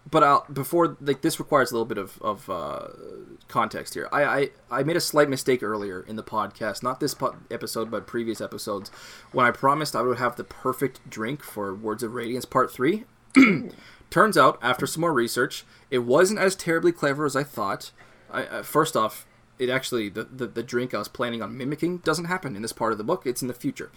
but I'll, before, like this requires a little bit of, of uh, context here. I, I, I made a slight mistake earlier in the podcast, not this po- episode, but previous episodes, when I promised I would have the perfect drink for Words of Radiance Part 3. [clears throat] turns out, after some more research, it wasn't as terribly clever as I thought. I, uh, first off, it actually the, the, the drink I was planning on mimicking doesn't happen in this part of the book. It's in the future.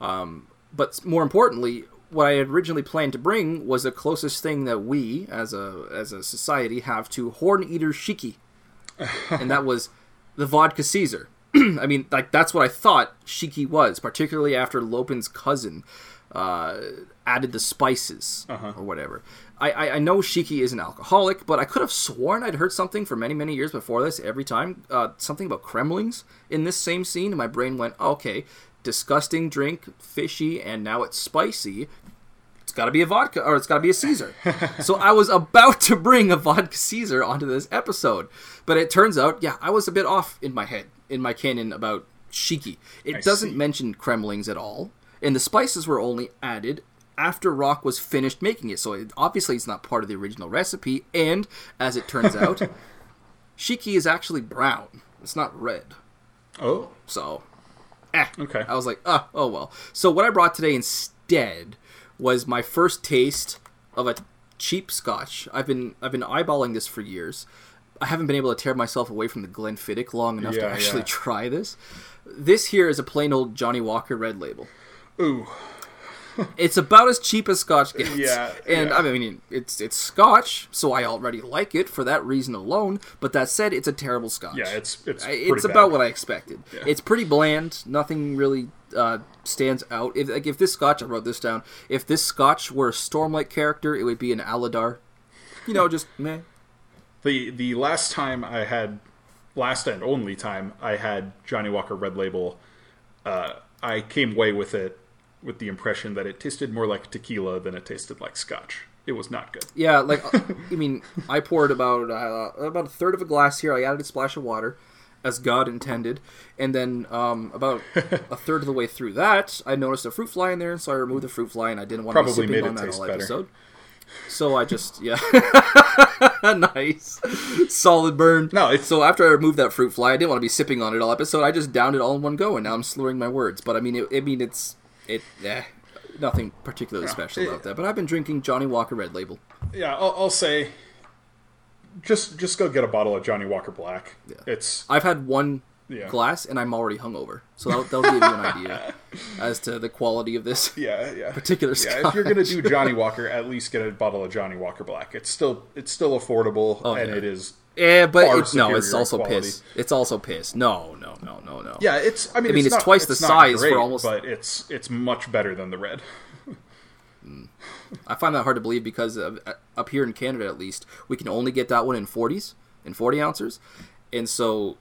Um, but more importantly, what I had originally planned to bring was the closest thing that we, as a as a society, have to Horn Eater Shiki, [laughs] and that was the vodka Caesar. [clears throat] I mean, like that's what I thought Shiki was, particularly after Lopen's cousin uh, added the spices Uh-huh. or whatever. I, I, I know Shiki is an alcoholic, but I could have sworn I'd heard something for many, many years before this. Every time, uh, something about cremlings in this same scene, and my brain went, okay, disgusting drink, fishy, and now it's spicy. It's got to be a vodka, or it's got to be a Caesar. [laughs] so I was about to bring a vodka Caesar onto this episode, but it turns out, yeah, I was a bit off in my head, in my canon about Shiki. It I doesn't see. mention cremlings at all, and the spices were only added after Rock was finished making it. So it, obviously, it's not part of the original recipe. And as it turns [laughs] out, Shiki is actually brown. It's not red. Oh, So, eh. Okay. I was like, ah, oh well. So what I brought today instead was my first taste of a cheap Scotch. I've been I've been eyeballing this for years. I haven't been able to tear myself away from the Glenfiddich long enough to actually yeah. [laughs] try this. This here is a plain old Johnnie Walker Red Label. Ooh, [laughs] It's about as cheap as Scotch gets. Yeah, [laughs] and yeah. I mean, it's it's Scotch, so I already like it for that reason alone. But that said, it's a terrible Scotch. yeah, it's it's it's bad. about what I expected. It's pretty bland. Nothing really uh, stands out. If like if this Scotch, I wrote this down. If this Scotch were a Stormlight character, it would be an Aladar. You know, just meh. The the last time I had, last and only time I had Johnnie Walker Red Label, uh, I came away with it with the impression that it tasted more like tequila than it tasted like Scotch. It was not good. Yeah, [laughs] like uh, I mean, I poured about uh, about a third of a glass here. I added a splash of water, as God intended, and then um, about [laughs] a third of the way through that, I noticed a fruit fly in there, so I removed the fruit fly, and I didn't want to be Probably sipping made on it that taste all better. episode. So I just yeah, [laughs] nice, solid burn. No, it's- so after I removed that fruit fly, I didn't want to be sipping on it all episode. I just downed it all in one go, and now I'm slurring my words. But I mean, it, I mean, it's it. Eh, nothing particularly special it- about that. But I've been drinking Johnnie Walker Red Label. Yeah, I'll, I'll say, just just go get a bottle of Johnnie Walker Black. It's I've had one Yeah. glass and I'm already hungover, so that'll, that'll give you an idea [laughs] as to the quality of this yeah, yeah. particular Yeah, if you're gonna do [laughs] Johnnie Walker, at least get a bottle of Johnnie Walker Black. It's still it's still affordable, and Oh, yeah. it is Yeah, but no, it's also quality. piss. It's also piss. No, no, no, no, no. Yeah, it's. I mean, I mean, it's not- twice the it's size for great, almost- but it's it's much better than the red. [laughs] I find that hard to believe because uh, up here in Canada, at least, we can only get that one in 40s, in 40 ounces, and so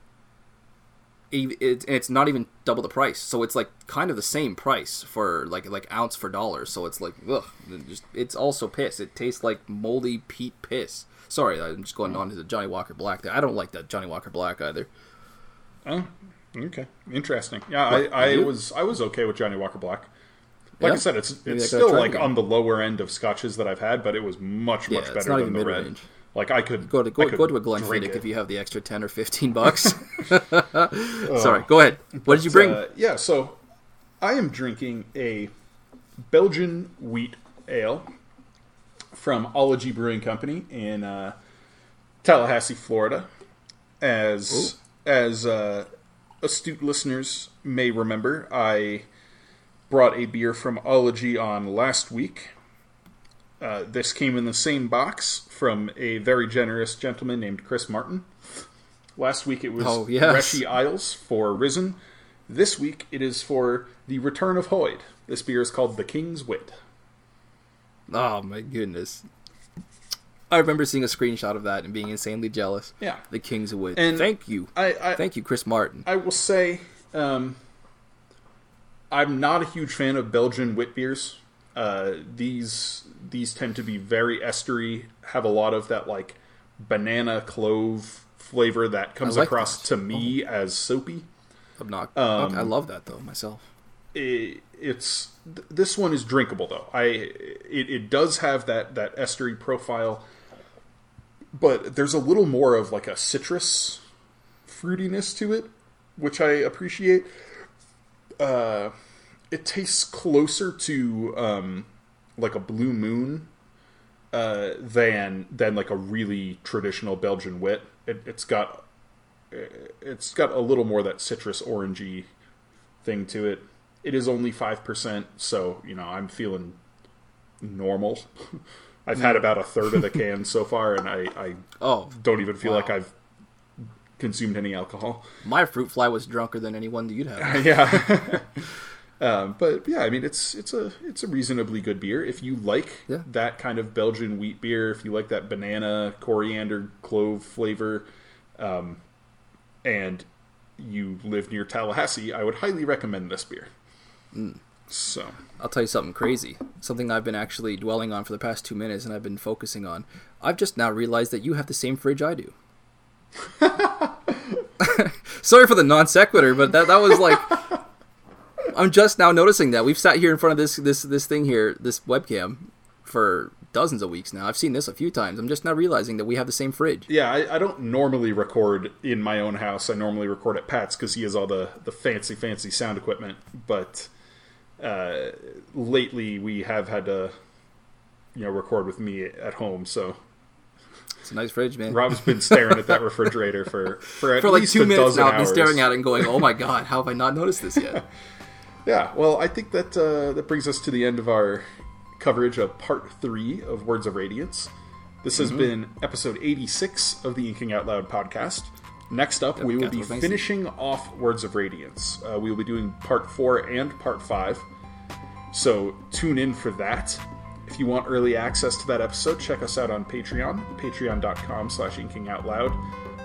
it, it's not even double the price. So it's like kind of the same price for like like ounce for dollars. So it's like ugh, just it's also piss. It tastes like moldy peat piss. Sorry, I'm just going on to the Johnnie Walker Black. There, I don't like that Johnnie Walker Black either. Oh, okay, interesting. Yeah, What, I, I was I was okay with Johnnie Walker Black. Like Yeah? I said, it's it's still like on the lower end of scotches that I've had, but it was much Yeah, much it's better than the red. mid-range. Like I could Go to I go, go to a Glenfiddich if you have the extra ten or fifteen bucks. [laughs] [laughs] Sorry, go ahead. What did you bring? Uh, yeah, so I am drinking a Belgian wheat ale from Ology Brewing Company in uh, Tallahassee, Florida. As as uh, astute listeners may remember, I brought a beer from Ology on last week. Uh, this came in the same box from a very generous gentleman named Chris Martin. Last week it was Oh, yes. Reshi Isles for Rysn. This week it is for the Return of Hoid. This beer is called the King's Wit. Oh my goodness. I remember seeing a screenshot of that and being insanely jealous. Yeah. The Kings Wit. And Thank you. I, I Thank you, Chris Martin. I will say, um, I'm not a huge fan of Belgian wit beers. Uh, these these tend to be very estery, have a lot of that like banana clove flavor that comes like across that. Oh. to me as soapy. Not. Um, okay, I love that though myself. it, it's th- this one is drinkable though. I it, it does have that that estery profile, but there's a little more of like a citrus fruitiness to it, which I appreciate. Uh, it tastes closer to um, like a blue moon uh, than than like a really traditional Belgian wit. It, it's got it's got a little more that citrus orangey thing to it. It is only five percent, so you know I'm feeling normal. [laughs] I've had about a third of the [laughs] can so far, and I, I Oh, don't even feel Wow. like I've consumed any alcohol. my fruit fly was drunker than anyone that you'd have. [laughs] yeah. Um, but yeah, I mean it's it's a it's a reasonably good beer if you like Yeah. that kind of Belgian wheat beer. If you like that banana, coriander, clove flavor, um, and you live near Tallahassee, I would highly recommend this beer. So I'll tell you something crazy. Something I've been actually dwelling on for the past two minutes and I've been focusing on. I've just now realized that you have the same fridge I do. [laughs] [laughs] Sorry for the non sequitur, but that, that was like. [laughs] I'm just now noticing that. We've sat here in front of this, this, this thing here, this webcam, for dozens of weeks now. I've seen this a few times. I'm just now realizing that we have the same fridge. yeah, I, I don't normally record in my own house. I normally record at Pat's because he has all the the fancy fancy sound equipment. But uh, lately we have had to you know record with me at home. So It's a nice fridge, man. Rob's been staring at that refrigerator for for [laughs] for like two minutes now, I've been staring at it and going, "Oh my god, how have I not noticed this yet?" [laughs] Yeah, well, I think that uh, that brings us to the end of our coverage of part three of Words of Radiance. This Mm-hmm. has been episode 86 of the Inking Out Loud podcast. Next up, we will be finishing off Words of Radiance. Uh, we will be doing part four and part five. So tune in for that. If you want early access to that episode, check us out on Patreon, patreon.com slash inkingoutloud.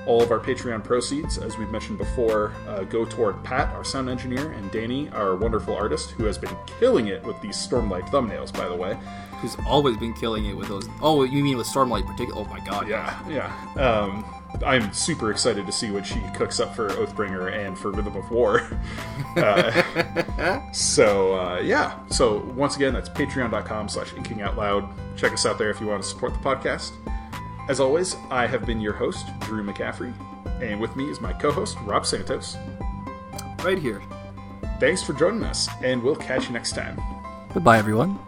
All of our Patreon proceeds, as we've mentioned before, uh, go toward Pat, our sound engineer, and Danny, our wonderful artist, who has been killing it with these Stormlight thumbnails, by the way. Who's always been killing it with those? Oh, you mean with Stormlight, particular? Oh my god, Yeah, yeah. Um, I'm super excited to see what she cooks up for Oathbringer and for Rhythm of War. [laughs] uh, so uh, yeah. So once again, that's patreon.com slash inking out loud. Check us out there if you want to support the podcast. As always, I have been your host, Drew McCaffrey, and with me is my co-host, Rob Santos. right here. Thanks for joining us, and we'll catch you next time. Goodbye, everyone.